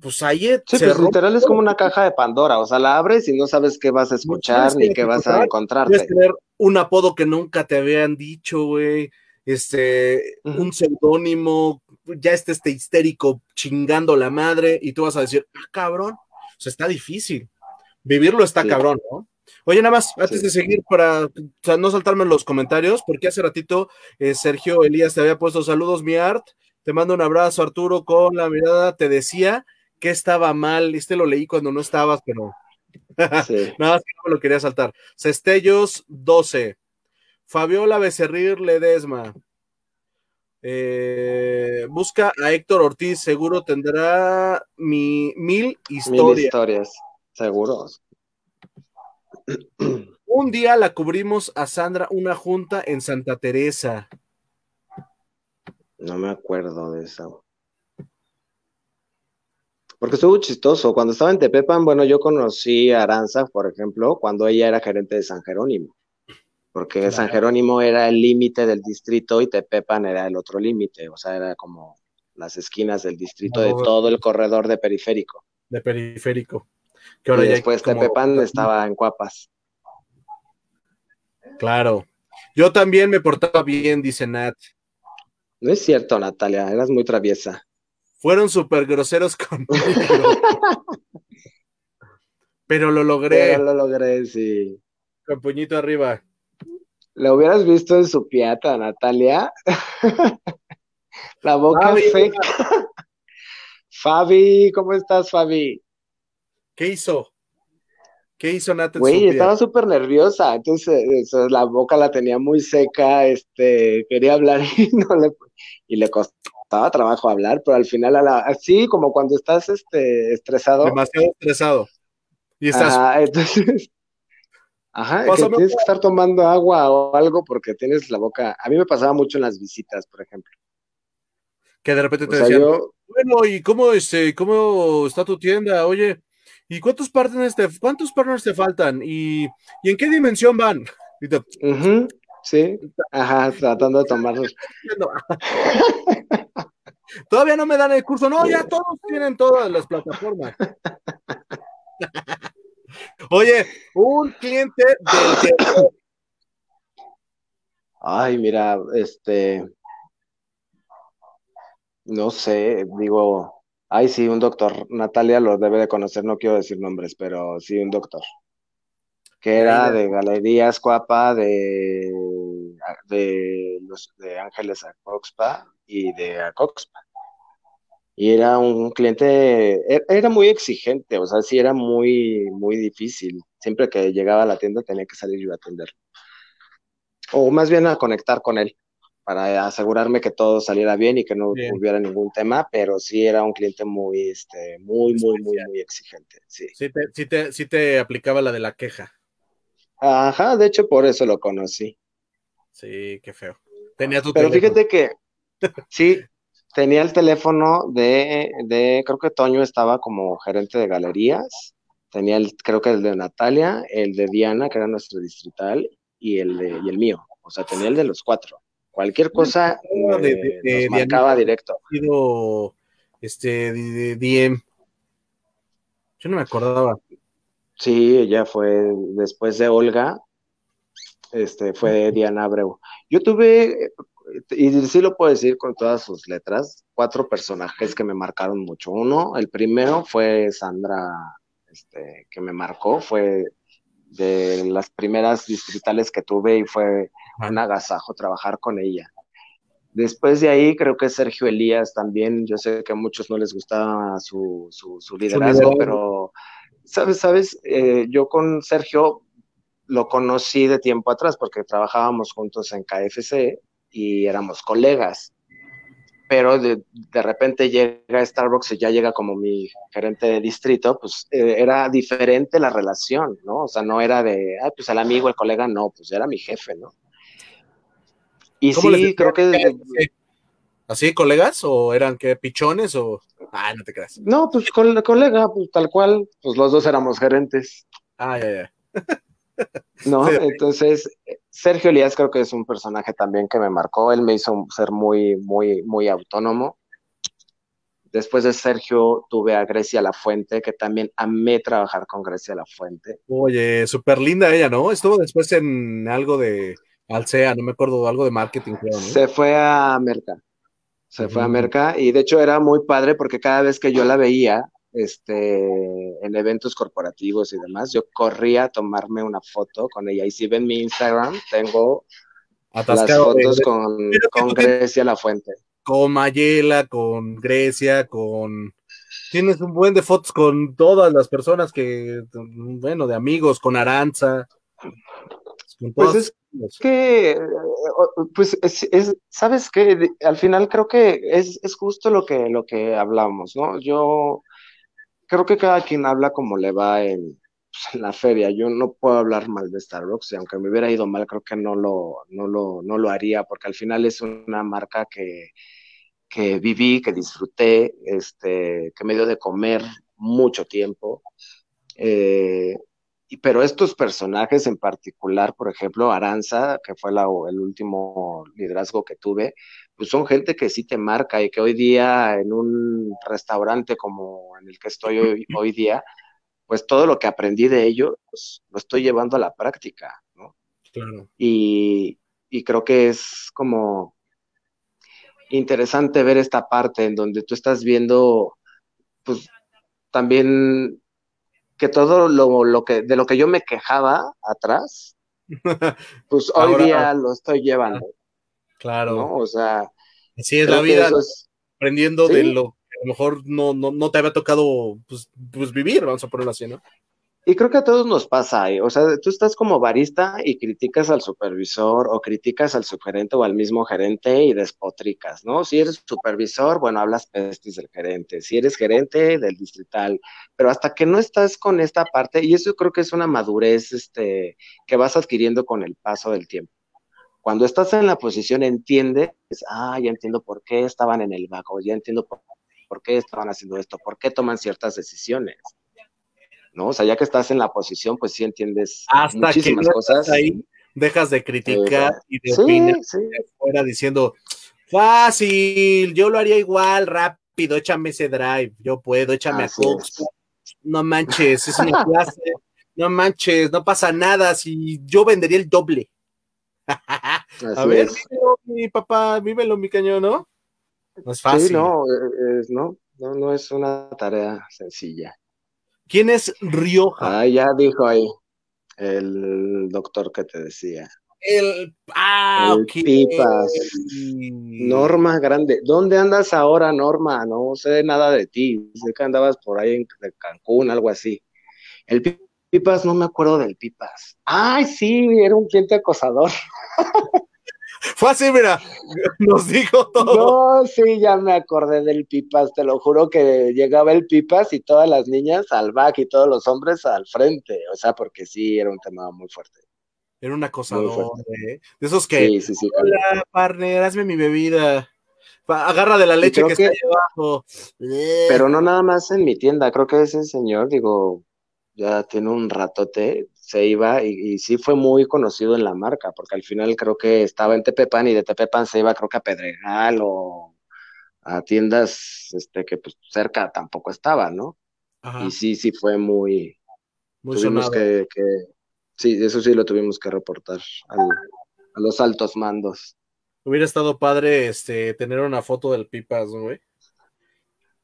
Pues ahí sí, pues literal es como una caja de Pandora, o sea, la abres y no sabes qué vas a escuchar ni qué vas a encontrarte. Puedes tener un apodo que nunca te habían dicho, güey este, un seudónimo, ya está este histérico chingando la madre y tú vas a decir, ah, cabrón, o sea, está difícil. Vivirlo está cabrón, ¿no? Oye, nada más, antes de seguir, para no saltarme en los comentarios, porque hace ratito eh, Sergio Elías te había puesto saludos, mi art. Te mando un abrazo, Arturo, con la mirada. Te decía que estaba mal. Este lo leí cuando no estabas, pero nada más que no me lo quería saltar. Cestellos 12. Fabiola Becerril Ledesma. Eh, busca a Héctor Ortiz, seguro tendrá mi, mil historias. Mil historias, seguro. Un día la cubrimos a Sandra una junta en Santa Teresa. No me acuerdo de eso. Porque estuvo chistoso. Cuando estaba en Tepepan, bueno, yo conocí a Aranza, por ejemplo, cuando ella era gerente de San Jerónimo. Porque San Jerónimo era el límite del distrito y Tepepan era el otro límite. O sea, era como las esquinas del distrito de todo el corredor de periférico. De periférico. y después Tepepan estaba en Cuapas. Claro. Yo también me portaba bien, dice Nat. No es cierto, Natalia, eras muy traviesa. Fueron súper groseros conmigo. Pero lo logré. Pero lo logré, sí. Con puñito arriba. ¿La hubieras visto en su piata, Natalia? La boca Fabi, Fabi, ¿cómo estás, Fabi? ¿Qué hizo? ¿Qué hizo Nat? Güey, estaba súper nerviosa, entonces la boca la tenía muy seca, este, quería hablar y no le, y le costaba trabajo hablar, pero al final, así como cuando estás este, estresado. Demasiado estresado. Y estás. Ajá, entonces. Ajá, que tienes que estar tomando agua o algo porque tienes la boca. A mí me pasaba mucho en las visitas, por ejemplo. Que de repente te decían, bueno, ¿y cómo, este, cómo está tu tienda? Oye, ¿y cuántos partners te, cuántos partners te faltan? ¿Y, en qué dimensión van? sí, ajá, tratando de tomarlos. Todavía no me dan el curso, no, ya todos tienen todas las plataformas. Oye, un cliente del Ay, mira, este, no sé, digo, Ay, sí, un doctor. Natalia lo debe de conocer, no quiero decir nombres, pero sí, un doctor. Que era de Galerías Cuapa, de, de, los, de Ángeles Acoxpa y de Acoxpa. Y era un cliente, e, era muy exigente, o sea, sí era muy, muy difícil. Siempre que llegaba a la tienda tenía que salir yo a atender. O más bien a conectar con él para asegurarme que todo saliera bien y que no hubiera ningún tema, pero sí era un cliente muy, este, muy, muy, muy, muy exigente. Sí. Sí te, sí, te, aplicaba la de la queja. Ajá, de hecho por eso lo conocí. Sí, qué feo. Tenía tu Pero fíjate que sí, tenía el teléfono de, de, creo que Toño estaba como gerente de galerías, tenía el, creo que el de Natalia, el de Diana, que era nuestro distrital, y el, de, y el mío. O sea, tenía el de los cuatro. Cualquier cosa de, marcaba directo. Este, de, DM. Yo no me acordaba. Sí, ella fue después de Olga, este, fue Diana Abreu. Yo tuve, y sí lo puedo decir con todas sus letras, cuatro personajes que me marcaron mucho. Uno, el primero fue Sandra, este, que me marcó, fue de las primeras distritales que tuve y fue un agasajo trabajar con ella. Después de ahí creo que Sergio Elías también, yo sé que a muchos no les gustaba su, su, liderazgo, pero, ¿sabes? sabes eh, yo con Sergio lo conocí de tiempo atrás porque trabajábamos juntos en KFC y éramos colegas pero de, de, repente llega Starbucks y ya llega como mi gerente de distrito, pues eh, era diferente la relación, ¿no? O sea, no era de, ah, pues el amigo, el colega, no, pues era mi jefe, ¿no? Y sí, creo que... ¿Así, colegas? ¿O eran qué, pichones? O... Ah, no te creas. No, pues con colega, pues tal cual, pues los dos éramos gerentes. Ah, ya, ya. ¿no? Entonces, Sergio Elías creo que es un personaje también que me marcó, él me hizo ser muy, muy, muy autónomo. Después de Sergio tuve a Grecia La Fuente, que también amé trabajar con Grecia La Fuente. Oye, súper linda ella, ¿no? Estuvo después en algo de Alcea, no me acuerdo, algo de marketing, creo, ¿no? Se fue a Merca. Se fue a Merca y de hecho era muy padre porque cada vez que yo la veía, este, en eventos corporativos y demás, yo corría a tomarme una foto con ella. Y si ven mi Instagram, tengo las fotos con, con Grecia La Fuente. Con Mayela, con Grecia, con... Tienes un buen de fotos con todas las personas que, bueno, de amigos, con Aranza. pues es, que, pues, es, ¿sabes qué? Al final creo que es, es justo lo que, lo que hablamos, ¿no? Yo creo que cada quien habla como le va en, pues, en la feria. Yo no puedo hablar mal de Starbucks y aunque me hubiera ido mal, creo que no lo, no lo, no lo haría porque al final es una marca que, que viví, que disfruté, este, que me dio de comer mucho tiempo. Eh, pero estos personajes en particular, por ejemplo, Aranza, que fue el último liderazgo que tuve, pues son gente que sí te marca y que hoy día en un restaurante como en el que estoy hoy, hoy día, pues todo lo que aprendí de ellos lo estoy llevando a la práctica, ¿no? Claro. Y, y creo que es como interesante ver esta parte en donde tú estás viendo, pues también que todo lo, lo, que de lo que yo me quejaba atrás, pues hoy día lo estoy llevando. Claro. ¿no? O sea, así es la vida, aprendiendo de lo que a lo mejor no, no, no te había tocado pues, pues, vivir, vamos a ponerlo así, ¿no? Y creo que a todos nos pasa, ¿eh? o sea, tú estás como barista y criticas al supervisor o criticas al subgerente o al mismo gerente y despotricas, ¿no? Si eres supervisor, bueno, hablas pestes del gerente, si eres gerente del distrital, pero hasta que no estás con esta parte, y eso creo que es una madurez este, que vas adquiriendo con el paso del tiempo. Cuando estás en la posición entiendes, ah, ya entiendo por qué estaban en el bajo, ya entiendo por qué estaban haciendo esto, por qué toman ciertas decisiones. ¿No? O sea, ya que estás en la posición, pues sí entiendes Hasta muchísimas que cosas. Ahí, dejas de criticar y de opinar fuera diciendo, fácil, yo lo haría igual, rápido, échame ese drive, yo puedo, échame a Cox. No manches, es una clase, no manches, no pasa nada, si yo vendería el doble. a ver, mi papá, vívelo, mi cañón, ¿no? No es fácil. Sí, no, es, no, no, no es una tarea sencilla. ¿Quién es Rioja? Ah, ya dijo ahí. El doctor que te decía. El, ah, el Pipas. Norma Grande. ¿Dónde andas ahora, Norma? No sé nada de ti. Sé que andabas por ahí en Cancún, algo así. El Pipas, no me acuerdo del Pipas. Ay, sí, era un cliente acosador. Fue así, mira, nos dijo todo. No, sí, ya me acordé del Pipas, te lo juro que llegaba el Pipas y todas las niñas al back y todos los hombres al frente, o sea, porque sí, era un tema muy fuerte. Era un acosador, ¿eh? De esos que, sí, sí, sí, hola, partner, hazme mi bebida. Agarra de la leche que, está ahí abajo. Pero no nada más en mi tienda, creo que ese señor, digo, ya tiene un ratote, se iba y, sí fue muy conocido en la marca, porque al final creo que estaba en Tepepan y de Tepepan se iba creo que a Pedregal o a tiendas este, que pues cerca tampoco estaba, ¿no? Y sí, sí fue muy... muy tuvimos que, Sí, eso sí lo tuvimos que reportar a los altos mandos. Hubiera estado padre este, tener una foto del Pipas, güey?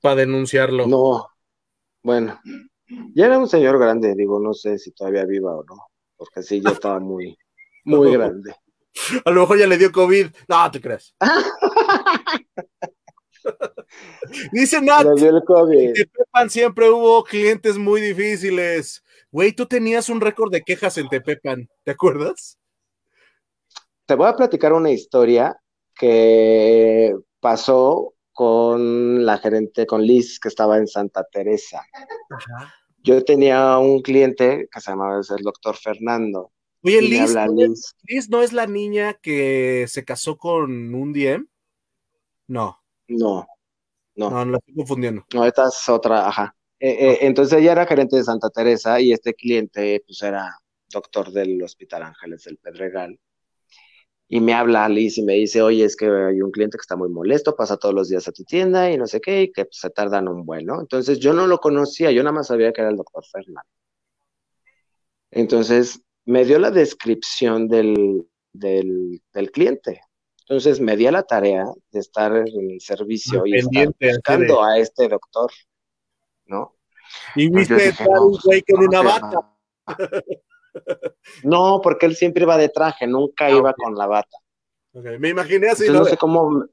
Para denunciarlo. No, bueno, ya era un señor grande, digo, no sé si todavía viva o no, porque sí, ya estaba muy, muy grande. A lo mejor ya le dio COVID. No, te crees. Dice Nat, en Tepepan siempre hubo clientes muy difíciles. Güey, tú tenías un récord de quejas en Tepepan, ¿te acuerdas? Te voy a platicar una historia que pasó con la gerente, con Liz, que estaba en Santa Teresa. Yo tenía un cliente que se llamaba el doctor Fernando. Oye, Liz, Liz. ¿no es la niña que se casó con un DM? No. No, no. No, no la estoy confundiendo. No, esta es otra, ajá. Eh, eh, entonces ella era gerente de Santa Teresa y este cliente pues era doctor del Hospital Ángeles del Pedregal y me habla Alice y me dice, oye, es que hay un cliente que está muy molesto, pasa todos los días a tu tienda y no sé qué, y que se tardan un buen, ¿no? Entonces yo no lo conocía, yo nada más sabía que era el doctor Fernando. Entonces me dio la descripción del, del, cliente. Entonces me di a la tarea de estar en el servicio y estar buscando a este doctor, ¿no? Y viste un güey con una bata. No, porque él siempre iba de traje, nunca ah, iba con la bata. Me imaginé así. ¿no? sé cómo.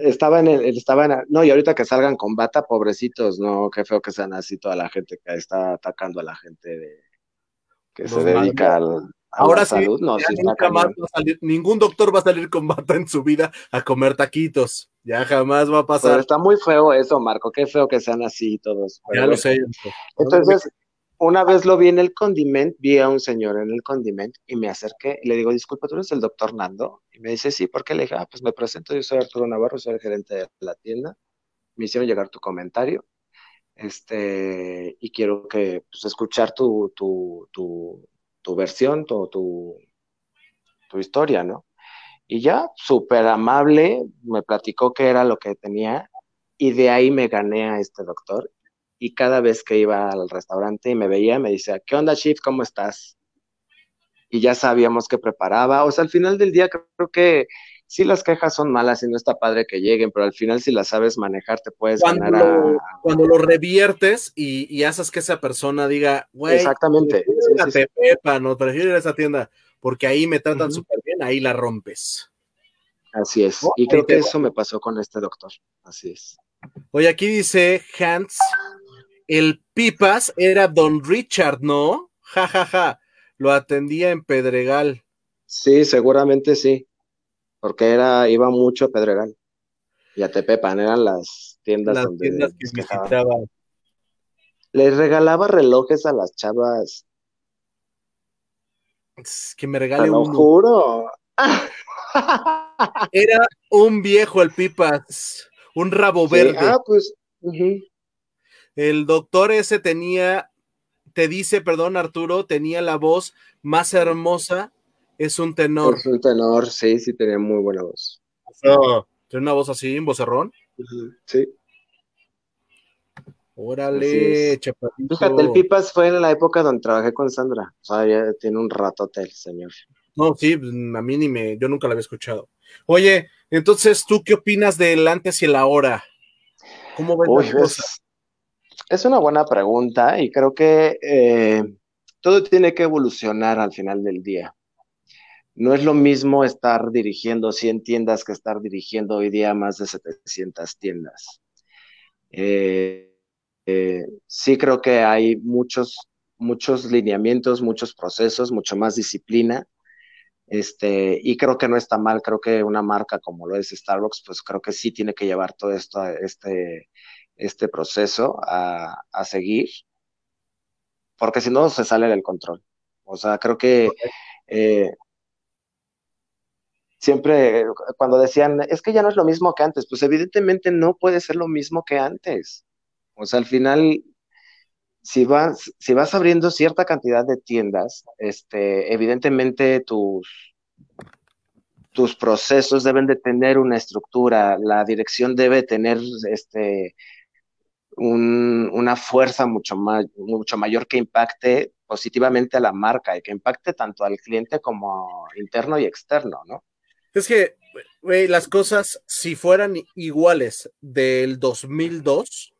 Estaba en el, estaba en, no, y ahorita que salgan con bata, pobrecitos, no, qué feo que sean así toda la gente que está atacando a la gente de, que se dedica Ahora sí, no, nunca más va a salir, ningún doctor va a salir con bata en su vida a comer taquitos. Ya jamás va a pasar. Pero está muy feo eso, Marco. Qué feo que sean así todos. ya lo sé. Entonces, una vez lo vi en el condiment, vi a un señor en el condiment y me acerqué y le digo, disculpa, ¿tú eres el doctor Nando? Y me dice, sí, ¿por qué? Le dije, ah, pues me presento, yo soy Arturo Navarro, soy el gerente de la tienda. Me hicieron llegar tu comentario este, y quiero que pues, escuchar tu, tu, tu, tu versión, tu, tu, tu historia, ¿no? Y ya, súper amable, me platicó qué era lo que tenía y de ahí me gané a este doctor. Y cada vez que iba al restaurante y me veía, me decía, ¿qué onda, Chief? ¿Cómo estás? Y ya sabíamos que preparaba. O sea, al final del día creo que sí las quejas son malas y no está padre que lleguen, pero al final si las sabes manejar te puedes cuando ganar lo, Cuando lo reviertes y, haces que esa persona diga, güey, exactamente, Pepa, no prefiero ir a esa tienda, porque ahí me tratan súper bien, ahí la rompes. Así es, y creo que eso me pasó con este doctor, así es. Oye, aquí dice Hans, el Pipas era Don Richard, ¿no? Ja, ja, ja, lo atendía en Pedregal. Sí, seguramente sí porque era, iba mucho a Pedregal y a Tepepan, eran las tiendas las donde tiendas que visitaba. Les regalaba relojes a las chavas. que me regale Te lo juro. Era un viejo el Pipas, un rabo verde. Ah, pues. El doctor ese tenía, te dice, perdón Arturo, tenía la voz más hermosa es un tenor. Es un tenor, sí, sí, tenía muy buena voz. ¿Tiene una voz así, un vocerrón? Sí. Órale, chaparrito. Fíjate, el Pipas fue en la época donde trabajé con Sandra. O sea, ya tiene un rato el señor. No, sí, a mí ni me, yo nunca la había escuchado. Oye, entonces, ¿tú qué opinas del antes y el ahora? ¿Cómo ves es, es, una buena pregunta y creo que eh, todo tiene que evolucionar al final del día no es lo mismo estar dirigiendo 100 tiendas que estar dirigiendo hoy día más de 700 tiendas. Eh, eh, sí creo que hay muchos, muchos lineamientos, muchos procesos, mucho más disciplina. Este, y creo que no está mal, creo que una marca como lo es Starbucks, pues creo que sí tiene que llevar todo esto, este, este proceso a, seguir, porque si no se sale del control. O sea, creo que siempre cuando decían, es que ya no es lo mismo que antes, pues evidentemente no puede ser lo mismo que antes. O sea, al final, si vas, si vas abriendo cierta cantidad de tiendas, este, evidentemente tus, tus procesos deben de tener una estructura, la dirección debe tener este, una fuerza mucho, más, mucho mayor que impacte positivamente a la marca y que impacte tanto al cliente como interno y externo, ¿no? Es que, güey, las cosas, si fueran iguales del 2002,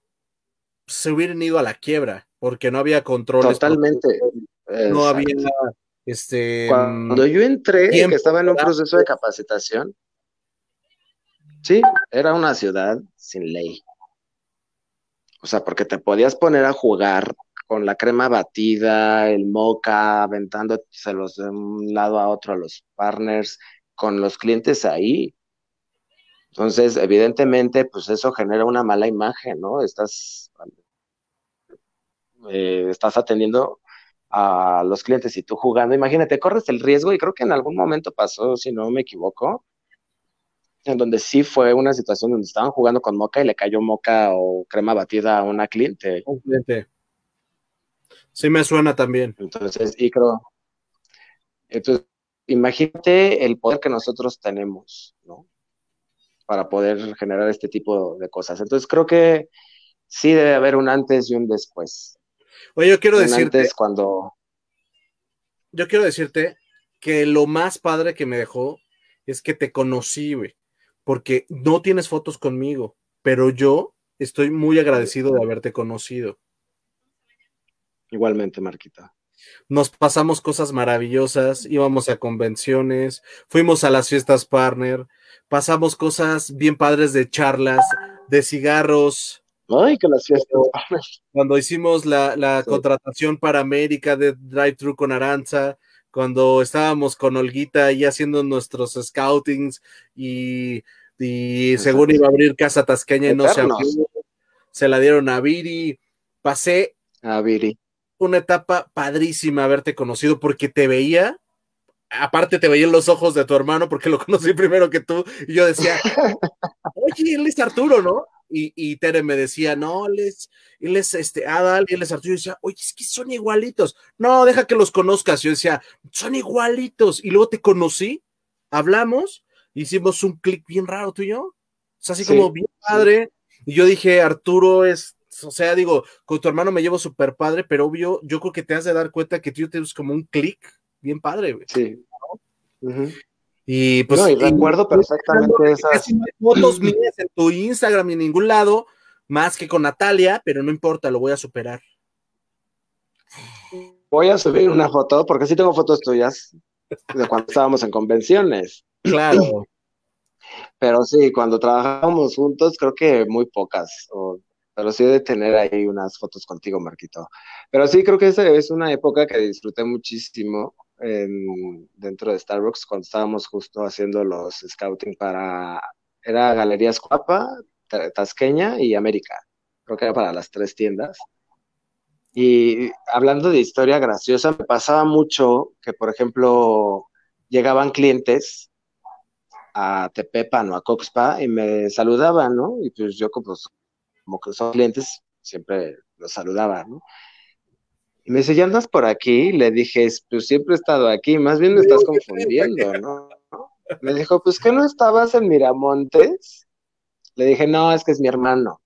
se hubieran ido a la quiebra, porque no había control. Totalmente. No había, este... Cuando yo entré, que estaba en un proceso de capacitación, sí, era una ciudad sin ley. O sea, porque te podías poner a jugar con la crema batida, el moca, aventándoselos de un lado a otro a los partners, con los clientes ahí. Entonces, evidentemente, pues eso genera una mala imagen, ¿no? Estás, eh, estás atendiendo a los clientes y tú jugando. Imagínate, corres el riesgo y creo que en algún momento pasó, si no me equivoco, en donde sí fue una situación donde estaban jugando con moca y le cayó moca o crema batida a una cliente. Un cliente. Sí me suena también. Entonces, y creo, entonces, imagínate el poder que nosotros tenemos, ¿no? Para poder generar este tipo de cosas. Entonces creo que sí debe haber un antes y un después. Oye, yo quiero decirte. Antes cuando. Yo quiero decirte que lo más padre que me dejó es que te conocí, güey. Porque no tienes fotos conmigo, pero yo estoy muy agradecido de haberte conocido. Igualmente, Marquita nos pasamos cosas maravillosas, íbamos a convenciones, fuimos a las fiestas partner, pasamos cosas bien padres de charlas, de cigarros. Ay, que las fiestas Cuando hicimos la, contratación para América de Drive Thru con Aranza, cuando estábamos con Olguita ahí haciendo nuestros scoutings y, según iba a abrir Casa Tasqueña y no se abrió, se la dieron a Viri. Pasé a Viri. una etapa padrísima haberte conocido porque te veía aparte te veía en los ojos de tu hermano porque lo conocí primero que tú, y yo decía, oye, él es Arturo, ¿no? Y, Tere me decía, no, él es, él es este Adal y él es Arturo. Y decía, oye, es que son igualitos. No, deja que los conozcas. Yo decía, son igualitos. Y luego te conocí, hablamos, hicimos un clic bien raro tú y yo. O sea, así como bien padre. Y yo dije, Arturo es, o sea, digo, con tu hermano me llevo súper padre, pero obvio, yo creo que te has de dar cuenta que tú tienes como un clic bien padre, güey. Sí. Y pues. No, y recuerdo perfectamente esas. fotos mías en tu Instagram ni en ningún lado, más que con Natalia, pero no importa, lo voy a superar. Voy a subir una foto, porque sí tengo fotos tuyas de cuando estábamos en convenciones. Claro. Pero sí, cuando trabajábamos juntos, creo que muy pocas, pero sí de tener ahí unas fotos contigo, Marquito. Pero sí, creo que esa es una época que disfruté muchísimo dentro de Starbucks cuando estábamos justo haciendo los scouting para, era Galerías Cuapa, Tasqueña y América. Creo que era para las tres tiendas. Y hablando de historia graciosa, me pasaba mucho que, por ejemplo, llegaban clientes a Tepepan o a Coxpa y me saludaban, ¿no? Y pues yo como, como que son clientes, siempre los saludaba, ¿no? Y me dice, ¿ya andas por aquí? Le dije, pues siempre he estado aquí, más bien me estás confundiendo, ¿no? Me dijo, pues que no estabas en Miramontes. Le dije, no, es que es mi hermano.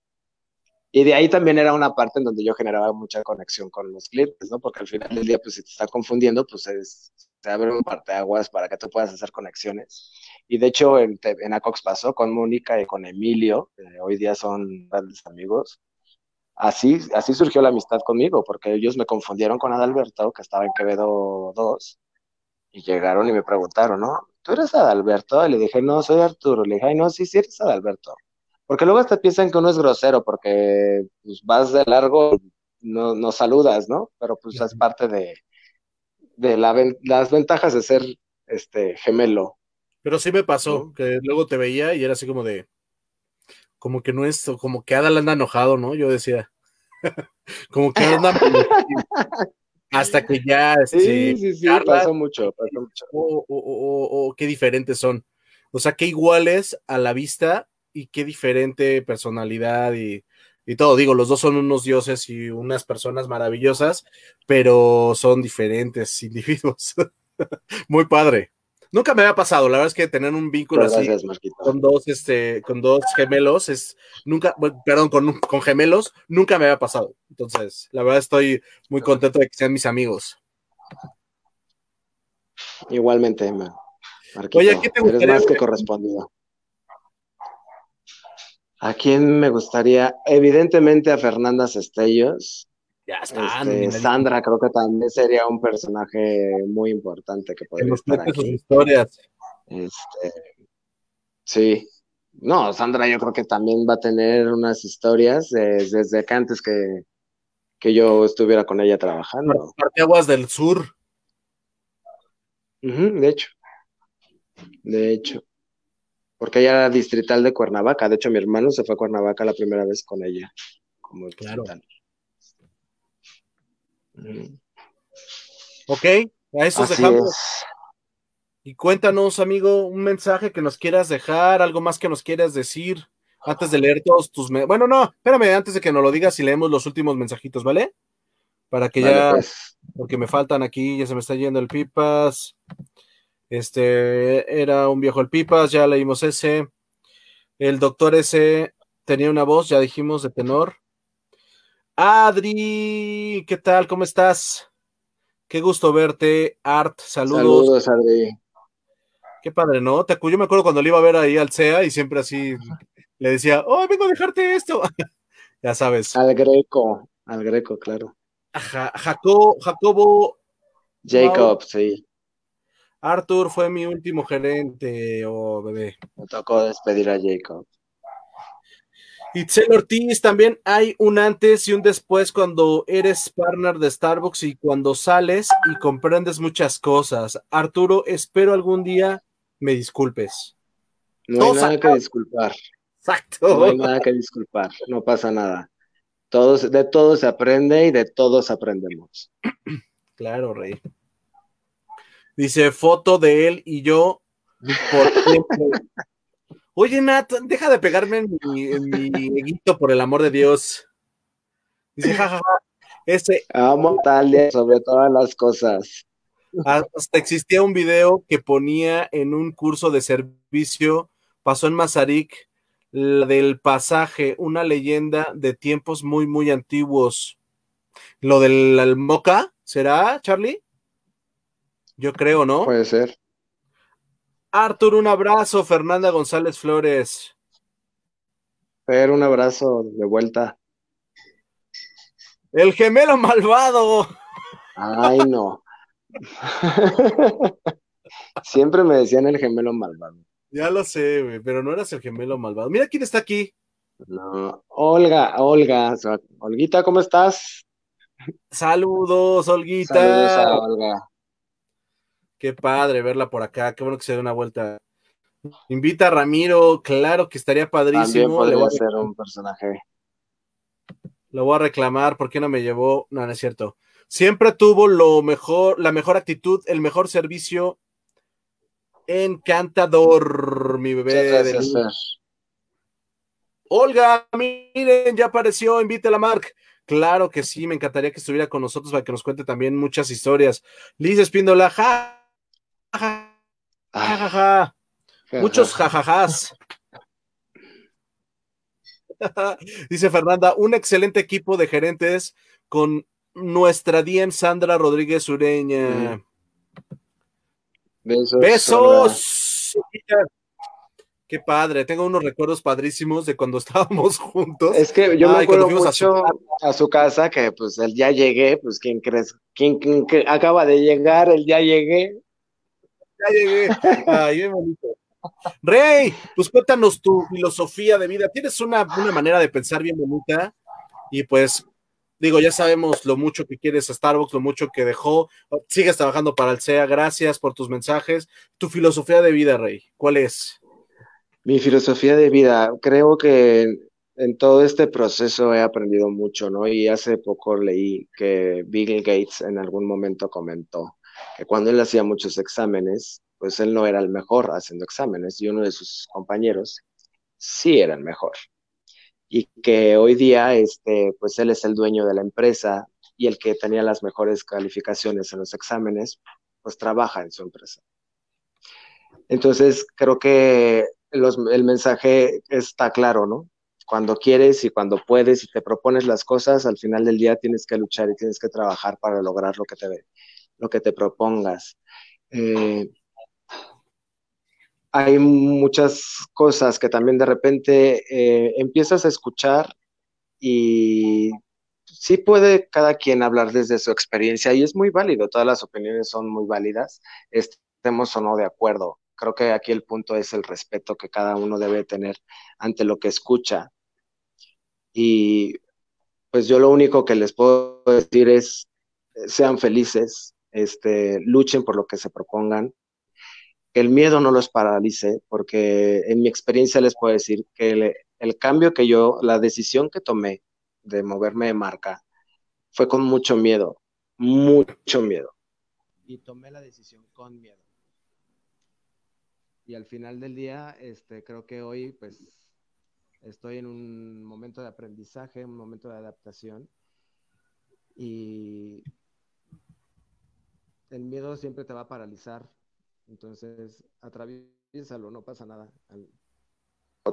Y de ahí también era una parte en donde yo generaba mucha conexión con los clientes, ¿no? Porque al final del día, pues si te está confundiendo, pues es, te abre un aguas para que tú puedas hacer conexiones. Y de hecho, en, en Acox pasó con Mónica y con Emilio, que hoy día son grandes amigos así, así surgió la amistad conmigo, porque ellos me confundieron con Adalberto, que estaba en Quevedo 2, y llegaron y me preguntaron, ¿no? ¿Tú eres Adalberto? Y le dije, no, soy Arturo. Le dije, ay, no, sí, sí eres Adalberto. Porque luego hasta piensan que uno es grosero, porque pues, vas de largo, no, no saludas, ¿no? Pero pues es parte de, de las ventajas de ser este gemelo. Pero sí me pasó, que luego te veía y era así como de, como que no es, como que Adal anda enojado, ¿no? Yo decía, como que anda hasta que ya sí, este, sí, sí, pasó mucho, pasó mucho. O, qué diferentes son. O sea, qué iguales a la vista y qué diferente personalidad y, y todo. Digo, los dos son unos dioses y unas personas maravillosas, pero son diferentes individuos. Muy padre. Nunca me había pasado, la verdad es que tener un vínculo así con dos, este, con dos gemelos es nunca, perdón, con, con gemelos, nunca me había pasado. Entonces, la verdad estoy muy contento de que sean mis amigos. Igualmente, Marquito. Oye, ¿qué te gustaría? Eres más que correspondido. ¿A quién me gustaría? Evidentemente a Fernanda Cestellos. Ya está. Este, Sandra creo que también sería un personaje muy importante que podría estar aquí. sus historias. Este, sí. No, Sandra yo creo que también va a tener unas historias desde que antes que, que, yo estuviera con ella trabajando. Aguas del Sur. de hecho. De hecho. Porque ella era distrital de Cuernavaca. De hecho, mi hermano se fue a Cuernavaca la primera vez con ella. Como claro. Ok, a eso dejamos. Y cuéntanos, amigo, un mensaje que nos quieras dejar, algo más que nos quieras decir antes de leer todos tus. Bueno, no, espérame, antes de que nos lo digas y leemos los últimos mensajitos, ¿vale? Para que ya. Pues. Porque me faltan aquí, ya se me está yendo el Pipas. Este era un viejo el Pipas, ya leímos ese. El doctor ese tenía una voz, ya dijimos, de tenor. Adri, ¿qué tal? ¿Cómo estás? Qué gusto verte, Art, saludos. Saludos, Adri. Qué padre, ¿no? Te, yo me acuerdo cuando le iba a ver ahí al CEA y siempre así le decía, oh, vengo a dejarte esto. ya sabes. Al Greco, al Greco, claro. Jacobo, Jacobo. Jacob, sí. Arthur fue mi último gerente, oh, bebé. Me tocó despedir a Jacob. Itzel Ortiz, también hay un antes y un después cuando eres partner de Starbucks y cuando sales y comprendes muchas cosas. Arturo, espero algún día me disculpes. No hay nada que disculpar. Exacto. No hay nada que disculpar, no pasa nada. Todos, de todo se aprende y de todos aprendemos. Claro, Rey. Dice foto de él y yo por tiempo. Oye, Nat, deja de pegarme en mi, en por el amor de Dios. Dice, jajaja, ese. Amo tal sobre todas las cosas. Hasta existía un video que ponía en un curso de servicio, pasó en Mazarik, la del pasaje, una leyenda de tiempos muy, muy antiguos. Lo del Moca, ¿será, Charlie? Yo creo, ¿no? Puede ser. Arthur, un abrazo. Fernanda González Flores. Fer, un abrazo de vuelta. El gemelo malvado. Ay, no. Siempre me decían el gemelo malvado. Ya lo sé, güey, pero no eras el gemelo malvado. Mira quién está aquí. No, Olga, Olga, Olguita, ¿cómo estás? Saludos, Olguita. Saludos a Olga. Qué padre verla por acá, qué bueno que se dé una vuelta. Invita a Ramiro, claro que estaría padrísimo. También podría ser un personaje. Lo voy a reclamar, ¿por qué no me llevó? No, no es cierto. Siempre tuvo lo mejor, la mejor actitud, el mejor servicio. Encantador, mi bebé. Olga, miren, ya apareció, invítela, Mark. Claro que sí, me encantaría que estuviera con nosotros para que nos cuente también muchas historias. Liz Espíndola, ja, ja, Muchos jajajás. Dice Fernanda, un excelente equipo de gerentes con nuestra DM Sandra Rodríguez Ureña. Besos. Besos. Qué padre, tengo unos recuerdos padrísimos de cuando estábamos juntos. Es que yo me acuerdo mucho a su, casa que pues el ya llegué, pues quién crees, quién, acaba de llegar, el ya llegué. Ya llegué. Ay, bonito. Rey, pues cuéntanos tu filosofía de vida. Tienes una, una manera de pensar bien bonita y pues digo, ya sabemos lo mucho que quieres a Starbucks, lo mucho que dejó. Sigues trabajando para el SEA. Gracias por tus mensajes. Tu filosofía de vida, Rey, ¿cuál es? Mi filosofía de vida, creo que en todo este proceso he aprendido mucho, ¿no? Y hace poco leí que Bill Gates en algún momento comentó que cuando él hacía muchos exámenes, pues él no era el mejor haciendo exámenes y uno de sus compañeros sí era el mejor. Y que hoy día, este, pues él es el dueño de la empresa y el que tenía las mejores calificaciones en los exámenes, pues trabaja en su empresa. Entonces, creo que el mensaje está claro, ¿no? Cuando quieres y cuando puedes y te propones las cosas, al final del día tienes que luchar y tienes que trabajar para lograr lo que te, lo que te propongas. Eh, hay muchas cosas que también de repente eh, empiezas a escuchar y sí puede cada quien hablar desde su experiencia y es muy válido, todas las opiniones son muy válidas, estemos o no de acuerdo. Creo que aquí el punto es el respeto que cada uno debe tener ante lo que escucha. Y pues yo lo único que les puedo decir es, sean felices, este, luchen por lo que se propongan, el miedo no los paralice, porque en mi experiencia les puedo decir que el, cambio que yo, la decisión que tomé de moverme de marca, fue con mucho miedo, mucho miedo. Y tomé la decisión con miedo. Y al final del día, este, creo que hoy, pues, estoy en un momento de aprendizaje, un momento de adaptación. Y el miedo siempre te va a paralizar. Entonces, atraviésalo, no pasa nada.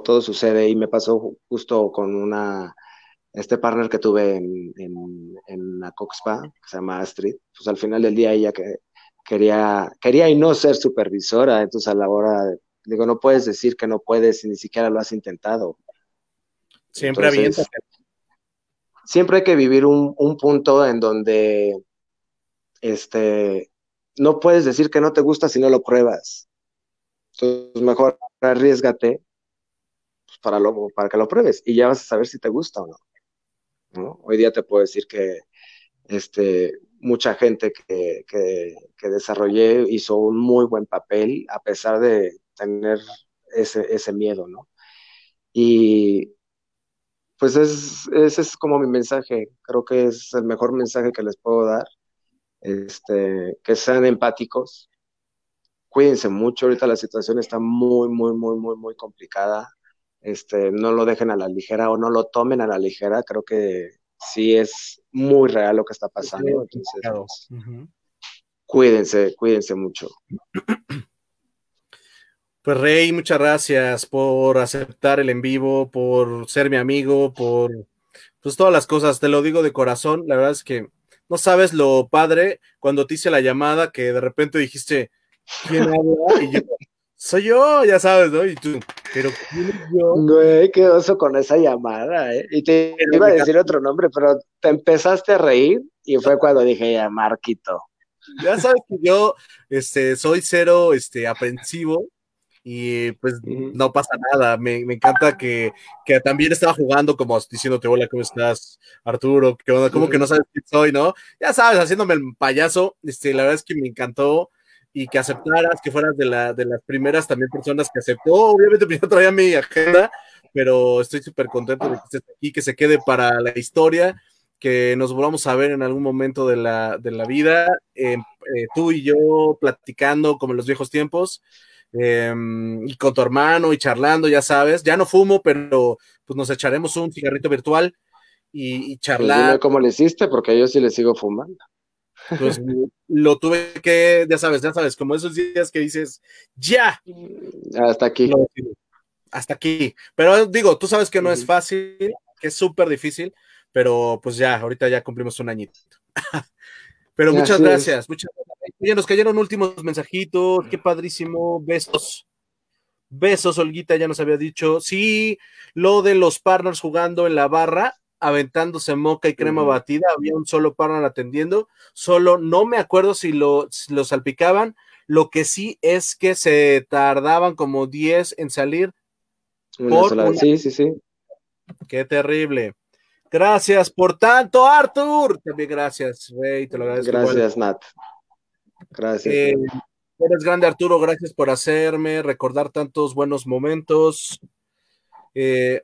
Todo sucede y me pasó justo con una, este partner que tuve en, en, en la Coxpa, que se llama Astrid, pues al final del día ella que quería, quería y no ser supervisora, entonces a la hora, digo, no puedes decir que no puedes y ni siquiera lo has intentado. Siempre Siempre hay que vivir un, un punto en donde este, no puedes decir que no te gusta si no lo pruebas. Entonces, mejor arriesgate, para, lo, para que lo pruebes y ya vas a saber si te gusta o no. Hoy día te puedo decir que este, mucha gente que, que, que, desarrollé hizo un muy buen papel a pesar de tener ese, ese miedo, ¿no? Y pues es, ese es como mi mensaje, creo que es el mejor mensaje que les puedo dar, este, que sean empáticos, cuídense mucho, ahorita la situación está muy, muy, muy, muy, muy complicada, este, no lo dejen a la ligera o no lo tomen a la ligera, creo que sí es muy real lo que está pasando, entonces, pues, cuídense, cuídense mucho. Pues Rey, muchas gracias por aceptar el en vivo, por ser mi amigo, por pues todas las cosas, te lo digo de corazón, la verdad es que no sabes lo padre cuando te hice la llamada que de repente dijiste, ¿quién habla? Y yo, soy yo, ya sabes, ¿no? Y tú, pero ¿quién es yo? Güey, qué oso con esa llamada, ¿eh? Y te iba a decir otro nombre, pero te empezaste a reír y fue cuando dije, ya, Marquito. Ya sabes que yo este, soy cero este, aprensivo y pues no pasa nada. Me, encanta que, también estaba jugando como diciéndote, hola, ¿cómo estás, Arturo? ¿Qué onda? ¿Cómo que no sabes quién soy, no? Ya sabes, haciéndome el payaso. Este, la verdad es que me encantó y que aceptaras, que fueras de, la, de las primeras también personas que aceptó. Obviamente primero traía mi agenda, pero estoy súper contento de que estés aquí, que se quede para la historia, que nos volvamos a ver en algún momento de la, vida, eh, eh, tú y yo platicando como en los viejos tiempos. Em, y con tu hermano y charlando, ya sabes, ya no fumo, pero pues nos echaremos un cigarrito virtual y, y pues charlar. ¿Cómo le hiciste? Porque yo sí le sigo fumando. Pues lo tuve que, ya sabes, ya sabes, como esos días que dices, ya. Hasta aquí. hasta aquí. Pero digo, tú sabes que no es fácil, que es súper difícil, pero pues ya, ahorita ya cumplimos un añito. pero muchas gracias, muchas gracias Oye, nos cayeron últimos mensajitos, qué padrísimo, besos. Besos, Olguita, ya nos había dicho. Sí, lo de los partners jugando en la barra, aventándose moca y crema batida, había un solo partner atendiendo, solo no me acuerdo si lo, lo salpicaban, lo que sí es que se tardaban como 10 en salir. Sí, sí, sí. Qué terrible. Gracias por tanto, Arthur. También gracias, Rey, te lo agradezco. Gracias, Nat. Gracias. Eh, eres grande, Arturo. Gracias por hacerme recordar tantos buenos momentos. Eh,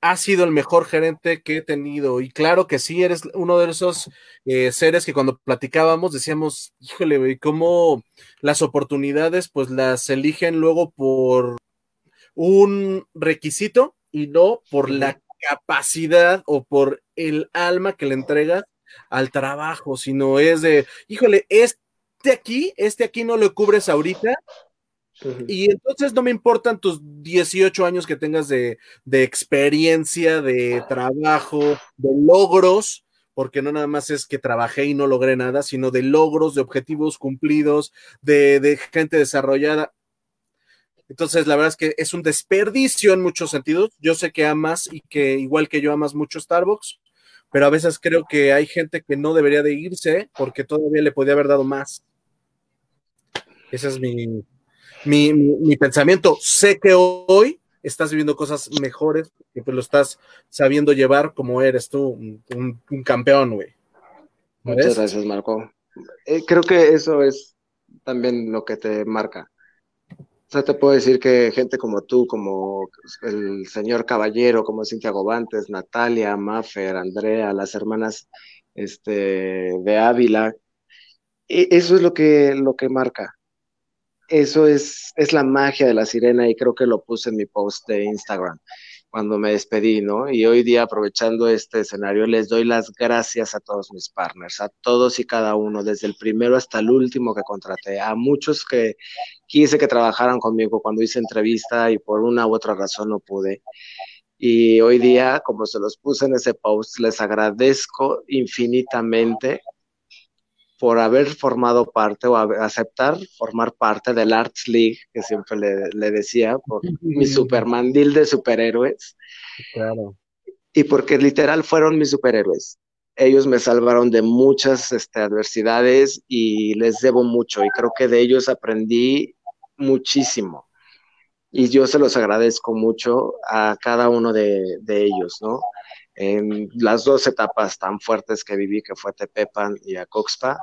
has sido el mejor gerente que he tenido. Y claro que sí, eres uno de esos eh, seres que cuando platicábamos decíamos, híjole, cómo las oportunidades pues las eligen luego por un requisito y no por la capacidad o por el alma que le entregas al trabajo, sino es de, híjole, es este aquí, este aquí no lo cubres ahorita. Y entonces no me importan tus 18 años que tengas de, experiencia, de trabajo, de logros, porque no nada más es que trabajé y no logré nada, sino de logros, de objetivos cumplidos, de, de gente desarrollada. Entonces, la verdad es que es un desperdicio en muchos sentidos. Yo sé que amas y que igual que yo amas mucho Starbucks, pero a veces creo que hay gente que no debería de irse porque todavía le podía haber dado más. Ese es mi, mi, pensamiento. Sé que hoy estás viviendo cosas mejores y pues lo estás sabiendo llevar como eres tú, un, campeón, güey. Muchas gracias, Marco. Eh, creo que eso es también lo que te marca. O sea, te puedo decir que gente como tú, como el señor Caballero, como Cintia Gobantes, Natalia, Maffer, Andrea, las hermanas este, de Ávila, e, eso es lo que, lo que marca eso es, es la magia de la sirena y creo que lo puse en mi post de Instagram cuando me despedí, ¿no? Y hoy día, aprovechando este escenario, les doy las gracias a todos mis partners, a todos y cada uno, desde el primero hasta el último que contraté, a muchos que quise que trabajaran conmigo cuando hice entrevista y por una u otra razón no pude. Y hoy día, como se los puse en ese post, les agradezco infinitamente por haber formado parte o aceptar formar parte del Arts League, que siempre le, decía, por mi supermandil de superhéroes. Claro. Y porque literal fueron mis superhéroes. Ellos me salvaron de muchas este, adversidades y les debo mucho y creo que de ellos aprendí muchísimo. y yo se los agradezco mucho a cada uno de, ellos, ¿no? En las dos etapas tan fuertes que viví, que fue Tepepan y Acoxpa,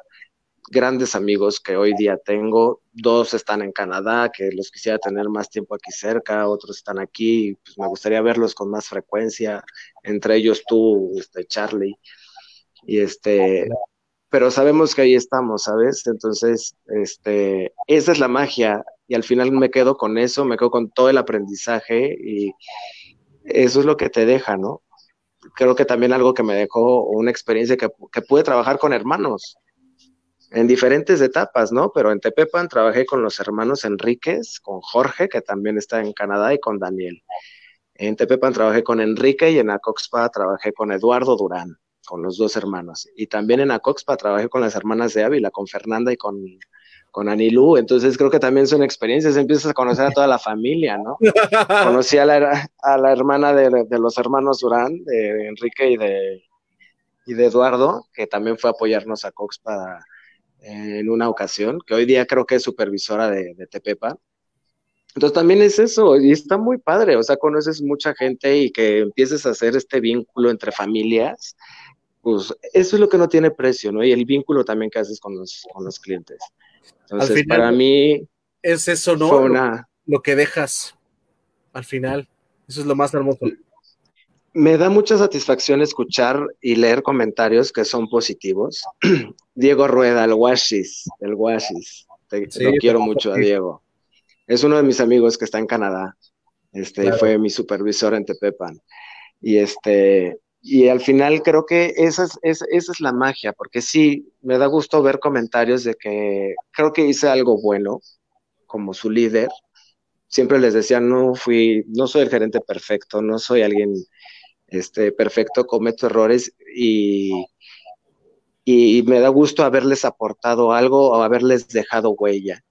grandes amigos que hoy día tengo, dos están en Canadá, que los quisiera tener más tiempo aquí cerca, otros están aquí, pues me gustaría verlos con más frecuencia, entre ellos tú, este, Charlie, y este, pero sabemos que ahí estamos, ¿sabes? Entonces, este, esa es la magia y al final me quedo con eso, me quedo con todo el aprendizaje y eso es lo que te deja, ¿no? Creo que también algo que me dejó una experiencia que, que pude trabajar con hermanos en diferentes etapas, ¿no? Pero en Tepepan trabajé con los hermanos Enríquez, con Jorge, que también está en Canadá, y con Daniel. En Tepepan trabajé con Enrique y en Acoxpa trabajé con Eduardo Durán, con los dos hermanos. Y también en Acoxpa trabajé con las hermanas de Ávila, con Fernanda y con con Anilú, entonces creo que también son experiencias, empiezas a conocer a toda la familia, ¿no? Conocí a la, a la hermana de, los hermanos Durán, de Enrique y de, y de Eduardo, que también fue a apoyarnos a Cox para, en una ocasión, que hoy día creo que es supervisora de, de Tepepa. Entonces también es eso, y está muy padre, o sea, conoces mucha gente y que empieces a hacer este vínculo entre familias, pues eso es lo que no tiene precio, ¿no? Y el vínculo también que haces con los, con los clientes. Entonces, al final, para mí. Es eso, ¿no? Lo, que dejas al final. Eso es lo más hermoso. Me da mucha satisfacción escuchar y leer comentarios que son positivos. Diego Rueda, el Washis, el Washis. lo quiero mucho a Diego. Es uno de mis amigos que está en Canadá. Este, fue mi supervisor en Tepepan. Y este, y al final creo que esa es, esa es la magia, porque sí, me da gusto ver comentarios de que creo que hice algo bueno como su líder. Siempre les decía, no fui, no soy el gerente perfecto, no soy alguien este, perfecto, cometo errores y, y me da gusto haberles aportado algo o haberles dejado huella.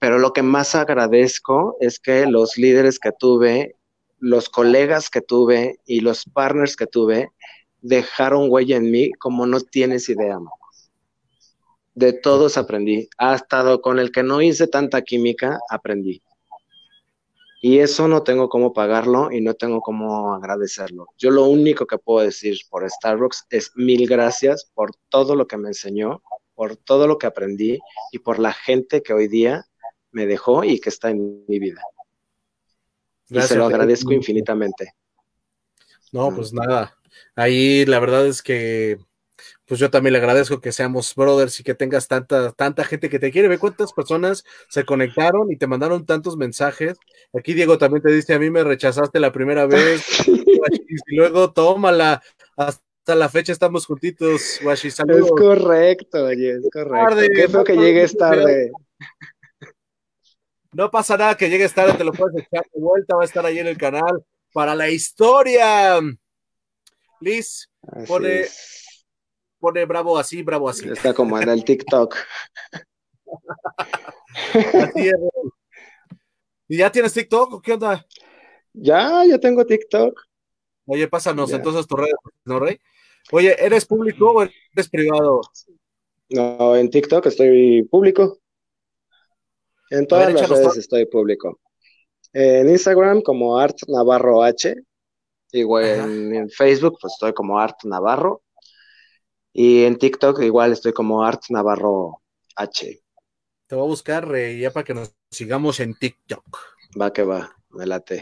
Pero lo que más agradezco es que los líderes que tuve los colegas que tuve y los partners que tuve dejaron huella en mí como no tienes idea. De todos aprendí. Hasta con el que no hice tanta química, aprendí. Y eso no tengo cómo pagarlo y no tengo cómo agradecerlo. Yo lo único que puedo decir por Starbucks es mil gracias por todo lo que me enseñó, por todo lo que aprendí y por la gente que hoy día me dejó y que está en mi vida y se lo agradezco infinitamente. No, pues nada. Ahí la verdad es que pues yo también le agradezco que seamos brothers y que tengas tanta, tanta gente que te quiere. Ve cuántas personas se conectaron y te mandaron tantos mensajes. Aquí Diego también te dice, a mí me rechazaste la primera vez. y luego tómala. Hasta la fecha estamos juntitos, Washi. Es correcto, oye, es correcto. Qué fue que llegues tarde. No pasa nada que llegues tarde, te lo puedes echar de vuelta, va a estar ahí en el canal para la historia. Liz, pone, pone bravo así, bravo así. Está como en el TikTok. así es. ¿Y ya tienes TikTok o qué onda? Ya, ya tengo TikTok. Oye, pásanos entonces tu redes, ¿no, Rey? Oye, ¿eres público o eres privado? No, en TikTok estoy público. En todas las redes estoy público. En Instagram como Art Navarro H. Igual en, Facebook pues estoy como Art Navarro. Y en TikTok igual estoy como Art Navarro H. Te voy a buscar ya para que nos sigamos en TikTok. Va que va, me late.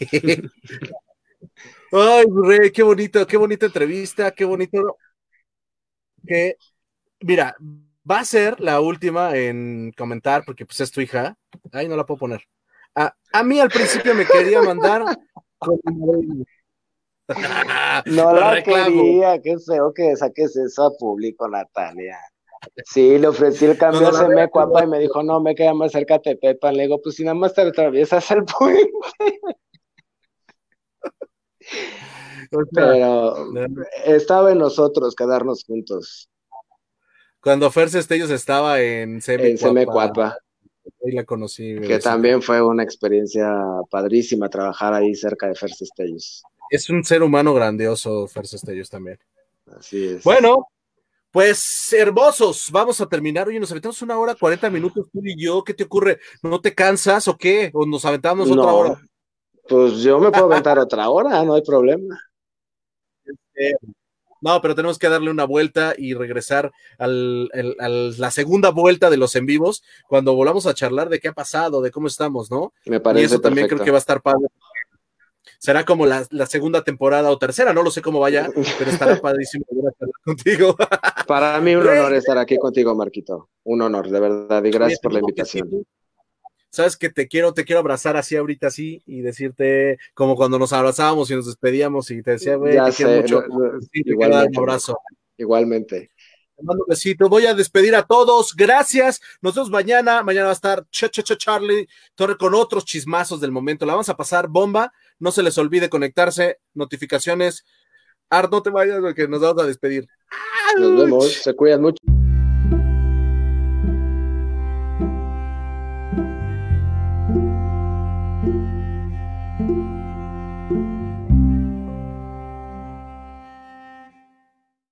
Ay, Rey, qué bonito, qué bonita entrevista, qué bonito. Que, mira, Va a ser la última en comentar, porque pues es tu hija. Ay, no la puedo poner. A, mí al principio me quería mandar. no la quería, qué feo que saques eso a público, Natalia. Sí, le ofrecí el cambio a CM y me dijo, no, me queda más cerca de Pepa. Le digo, pues si nada más te atraviesas el puente. Pero estaba en nosotros quedarnos juntos. Cuando Fer Cestellos estaba en CM4. Ahí la conocí. Que también fue una experiencia padrísima trabajar ahí cerca de Fer Cestellos. Es un ser humano grandioso, Fer Cestellos también. Así es. Bueno, Pues hermosos, vamos a terminar. Oye, nos aventamos una hora, 40 minutos tú y yo. ¿Qué te ocurre? ¿No te cansas o qué? ¿O nos aventamos otra hora? Pues yo me puedo aventar otra hora, no hay problema. Este, no, pero tenemos que darle una vuelta y regresar al, la segunda vuelta de los en vivos, cuando volvamos a charlar de qué ha pasado, de cómo estamos, ¿no? Me parece. Y eso también creo que va a estar padre será como la, segunda temporada o tercera, no lo sé cómo vaya, pero estará padrísimo contigo. Para mí un honor estar aquí contigo, Marquito. Un honor, de verdad, y gracias por la invitación. Sabes que te quiero, te quiero abrazar así ahorita así y decirte como cuando nos abrazábamos y nos despedíamos y te decía, güey, te quiero mucho. un abrazo. Igualmente. Te mando un besito. Voy a despedir a todos. Gracias. Nos vemos mañana. Mañana va a estar Ch -ch -ch Charlie Torre con otros chismazos del momento. La vamos a pasar bomba. No se les olvide conectarse, notificaciones. Art, no te vayas porque nos vamos a despedir. Nos vemos, se cuidan mucho.